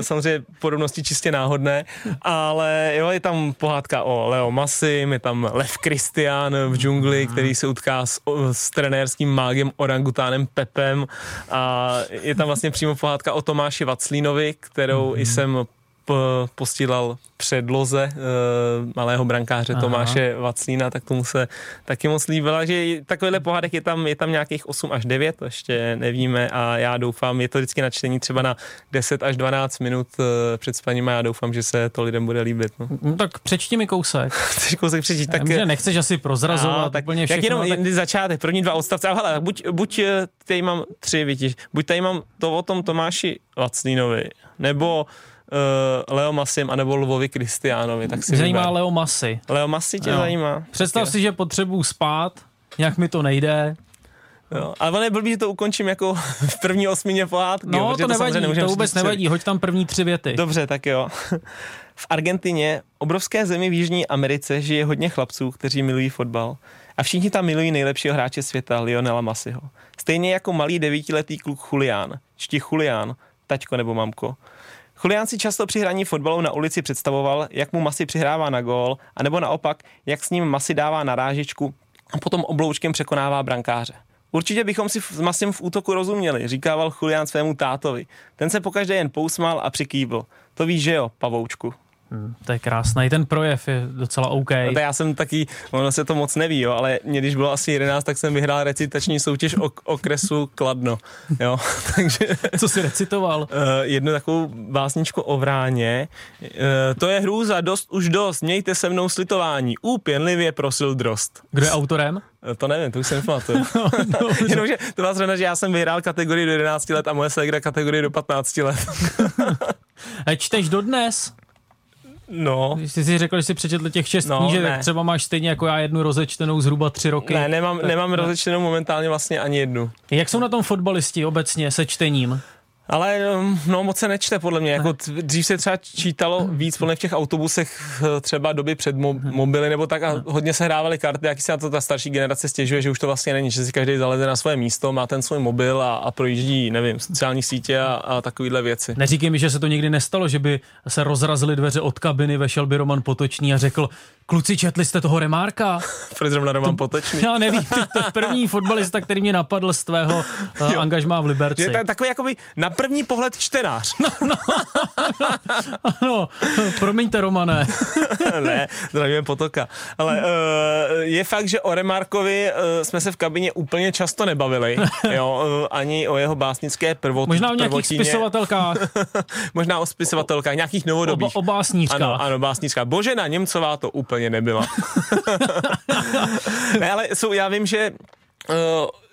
(laughs) samozřejmě podobnosti čistě náhodné, ale jo, je tam pohádka o Leo Masim, je tam Lev Kristián v džungli, který se utká s, s trenérským mágem orangutánem Pepem a je tam vlastně přímo pohádka o Tomáši Vaclínovi, kterou i jsem p- postílal předloze e, malého brankáře Aha. Tomáše Vaclína, tak tomu se taky moc líbila, že takovýhle pohádek je tam, je tam nějakých 8 až 9, to ještě nevíme a já doufám, je to vždycky na čtení třeba na 10 až 12 minut e, před spaním a já doufám, že se to lidem bude líbit. No. No, tak přečti mi kousek. (laughs) Chceš kousek přečíst? Tak, Tak, že nechceš asi prozrazovat No, tak, úplně tak všechno. jenom tak... začátek, první dva odstavce. A hele, tak buď, buď eh, tady mám tři vytiž, buď tady mám to o tom Tomáši Vaclínovi, nebo uh, Leo Masim, anebo Lvovi Kristiánovi. Tak si Mě zajímá vyber. Leo Masy. Leo Masi tě Jo. zajímá? Představ Tak si, že potřebuju spát, nějak mi to nejde. Jo. Ale on je blbý, že to ukončím jako (laughs) v první osmině pohádky. jo, No, protože to nevadí, to, vůbec celý. nevadí, hoď tam první tři věty. Dobře, tak jo. (laughs) V Argentině, obrovské zemi v Jižní Americe, žije hodně chlapců, kteří milují fotbal. A všichni tam milují nejlepšího hráče světa, Lionela Masiho. Stejně jako malý devítiletý kluk Julián, čti Julián, taťko nebo mamko. Julián si často při hraní fotbalu na ulici představoval, jak mu Masi přihrává na gól, anebo naopak, jak s ním Masi dává narážečku a potom obloučkem překonává brankáře. Určitě bychom si s Masim v útoku rozuměli, říkával Julián svému tátovi. Ten se pokaždé jen pousmál a přikývl. To víš, že jo, pavoučku. To je krásný, ten projev je docela OK. No to já jsem taky, ono se to moc neví, jo, ale mě, když bylo asi 11, tak jsem vyhrál recitační soutěž o okresu Kladno, jo, (laughs) takže Co jsi recitoval? uh, jednu takovou básničku o vráně. Uh, to je hrůza, dost už dost, mějte se mnou slitování, úpěnlivě prosil drost. Kdo je autorem? Eh, To nevím, to už jsem nepamatuju. (laughs) Jenomže to vás zrovna, že já jsem vyhrál kategorii do 11 let a moje ségra kategorii do 15 let. (laughs) Čteš dodnes? No, jsi si řekl, že jsi přečetl těch šest No, knížek, ne. tak třeba máš stejně jako já jednu rozečtenou zhruba tři roky. ne, nemám, Tak- nemám rozečtenou momentálně vlastně ani jednu. Jak jsou na tom fotbalisti obecně se čtením? Ale um, no moc se nečte podle mě, jako dřív se třeba čítalo víc podle v těch autobusech eh, třeba doby před mo- mobily nebo tak a hodně se hrávaly karty, jak si na to ta starší generace stěžuje, že už to vlastně není, že si každý zaleze na své místo, má ten svůj mobil a, a projíždí, nevím, sociální sítě a, a takovýhle věci. Neříkej mi, že se to nikdy nestalo, že by se rozrazily dveře od kabiny, vešel by Roman Potočný a řekl, kluci, četli jste toho Remárka? (laughs) Proč zrovna Roman Potočný? Já nevím, to je (laughs) první fotbalista, který mě napadl z tvého uh, angažmá v Liberci. Že to je takový jakoby na první pohled čtenář. No, (laughs) promiňte, Romane. ne, zdravíme Potoka. Ale uh, je fakt, že o Remarkovi uh, jsme se v kabině úplně často nebavili. Jo, uh, ani o jeho básnické prvot, Možná o nějakých prvotině. spisovatelkách, Možná o spisovatelkách, nějakých o, novodobých. o básnířkách. Ano, ano, básnická. Božena Němcová to úplně nebyla. (laughs) (laughs) ne, ale jsou, já vím, že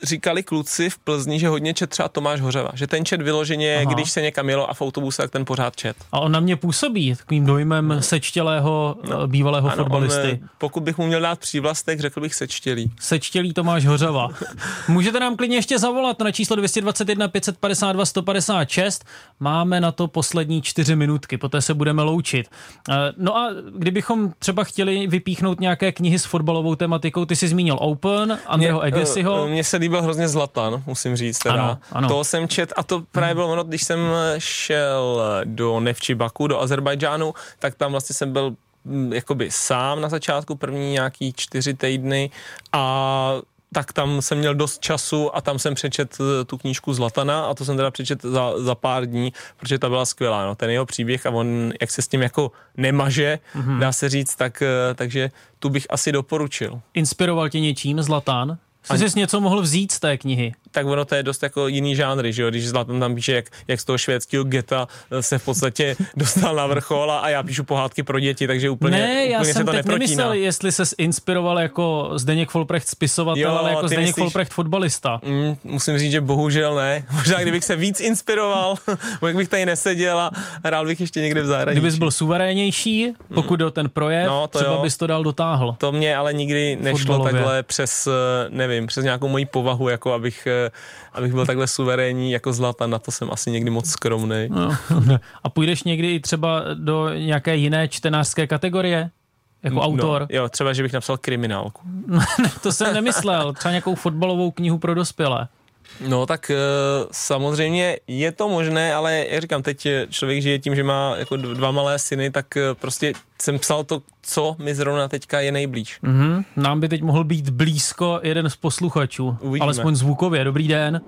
říkali kluci v Plzni, že hodně čet třeba Tomáš Hořeva, že ten čet vyloženě, Aha. Když se někam jelo a v autobuse, tak ten pořád čet. A on na mě působí takovým dojmem sečtělého no. bývalého Ano, fotbalisty. On, eh, pokud bych mu měl dát přívlastek, řekl bych sečtělý. Sečtělý Tomáš Hořava. (laughs) Můžete nám klidně ještě zavolat na číslo 221 552 156. Máme na to poslední čtyři minutky, poté se budeme loučit. Eh, No a kdybychom třeba chtěli vypíchnout nějaké knihy s fotbalovou tematikou, ty jsi zmínil Open, Andreho Egesiho. eh, Mně se líbil hrozně Zlatan, musím říct. Teda. Ano, ano. Toho jsem čet a to právě bylo ono, když jsem šel do Nevčibaku, do Azerbajdžánu, tak tam vlastně jsem byl mm, jakoby sám na začátku, první nějaký čtyři týdny a tak tam jsem měl dost času a tam jsem přečet eh, tu knížku Zlatana a to jsem teda přečet za, za pár dní, protože ta byla skvělá. No. Ten jeho příběh a on, jak se s tím jako nemaže, mm-hmm. dá se říct, tak, eh, takže tu bych asi doporučil. Inspiroval tě něčím Zlatán? Jsi jsi něco mohl vzít z té knihy? tak ono to je dost jako jiný žánry, že jo, když Zlatan tam píše, jak, jak z toho švédského geta se v podstatě (laughs) dostal na vrchol a, a já píšu pohádky pro děti, takže úplně, ne, já úplně jsem se to teď neprotíná. nemyslel, jestli se inspiroval jako Zdeněk Folprecht spisovatel, Jo, ale jako Zdeněk myslíš- Folprecht fotbalista. Mm, musím říct, že bohužel ne. (laughs) Možná kdybych se víc inspiroval, (laughs) jak bych tady neseděl a hrál bych ještě někde v zahraničí. Kdybys byl suverénější, pokud jde o ten projev, No, to třeba jo. bys to dal dotáhl. To mě ale nikdy nešlo Fotbalově. takhle přes, eh, nevím, přes nějakou moji povahu, jako abych, eh, abych byl takhle suverénní jako Zlatan, na to jsem asi někdy moc skromný. No. A půjdeš někdy i třeba do nějaké jiné čtenářské kategorie? Jako autor? No, jo, třeba, že bych napsal kriminálku. (laughs) To jsem nemyslel. Třeba nějakou fotbalovou knihu pro dospělé. No tak eh, samozřejmě je to možné, ale jak říkám, teď eh, člověk žije tím, že má jako dva malé syny, tak eh, prostě jsem psal to, co mi zrovna teďka je nejblíž. Mhm. Nám by teď mohl být blízko jeden z posluchačů. Uvidíme. Alespoň zvukově. Dobrý den.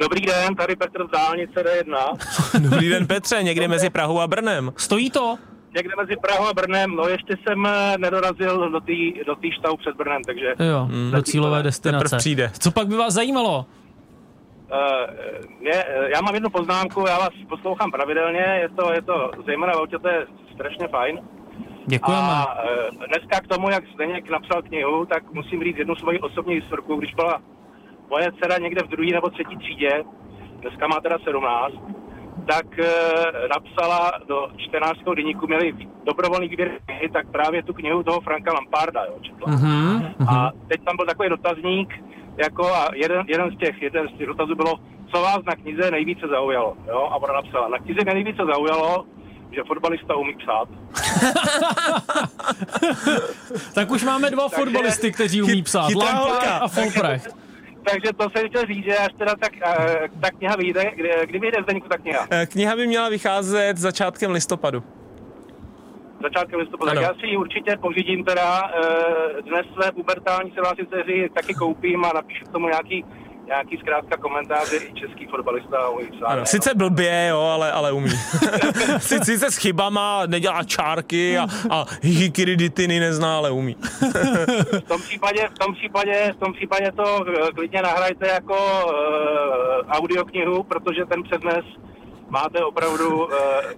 Dobrý den, tady Petr z dálnice D1. (laughs) Dobrý den Petře, někde mezi Prahou a Brnem. Stojí to? Někde mezi Prahou a Brnem, no ještě jsem eh, nedorazil do té do tý štahu před Brnem, takže Jo, do cílové destinace. Přijde. Co pak by vás zajímalo? Uh, mě, eh, já mám jednu poznámku, já vás poslouchám pravidelně, je to, je to zejména v autě, to je strašně fajn. Děkujeme. A uh, dneska k tomu, jak Zdeněk napsal knihu, tak musím říct jednu svoji osobní historku, když byla moje dcera někde v druhé nebo třetí třídě, dneska má teda 17, tak uh, napsala do čtenářského deníku, měli dobrovolný výběr knihy, tak právě tu knihu toho Franka Lamparda, jo, četla. Mhm. A teď tam byl takový dotazník, jako a jeden, jeden, z těch, jeden z těch dotazů bylo, co vás na knize nejvíce zaujalo, jo? A ona napsala, na knize mě nejvíce zaujalo, že fotbalista umí psát. (laughs) Tak už máme dva Takže- fotbalisty, kteří umí psát. chytrá a Folprecht. Takže to jsem chtěl říct, že až teda tak, eh, ta kniha vyjde, kdy, kdy vyjde Zdeňku ta kniha? Eh, Kniha by měla vycházet začátkem listopadu. Začátkem listopadu. Tak Ano. já si ji určitě pořídím teda, eh, dnes své pubertální se vás taky koupím a napíšu k tomu nějaký, nějaký zkrátka komentáře i český fotbalista psát. Ano, ne, sice blbě, jo, ale, ale umí. (laughs) sice, s chybama, nedělá čárky a, a hikiriditiny nezná, ale umí. V tom případě, v tom případě, v tom případě to eh, klidně nahrajte jako uh, audioknihu, protože ten přednes máte opravdu uh,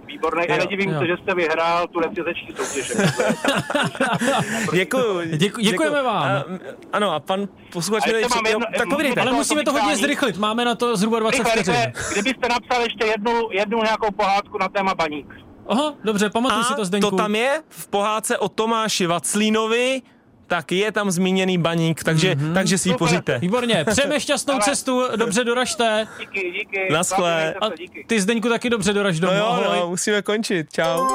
výborný. A Jo, nedivím jo. se, že jste vyhrál tu recizeční soutěž. (laughs) Děkuju. Děku- děkujeme vám. A, ano, a pan posluchač... A ještě jedno- tak povídejte. Ale musíme to hodně zrychlit. Máme na to zhruba 20 Rychle, vteřin. kdybyste napsal ještě jednu, jednu nějakou pohádku na téma baník. Aha, dobře, pamatuj si to, A Zdeňku. to tam je v pohádce o Tomáši Vaclínovi, tak je tam zmíněný baník, takže, mm-hmm. takže si ji pořiďte. Výborně, přejeme (laughs) šťastnou Ale- cestu, dobře doražte. Díky, díky. Naschle. A ty Zdeňku taky dobře doraž domů. No jo, no, musíme končit. Čau.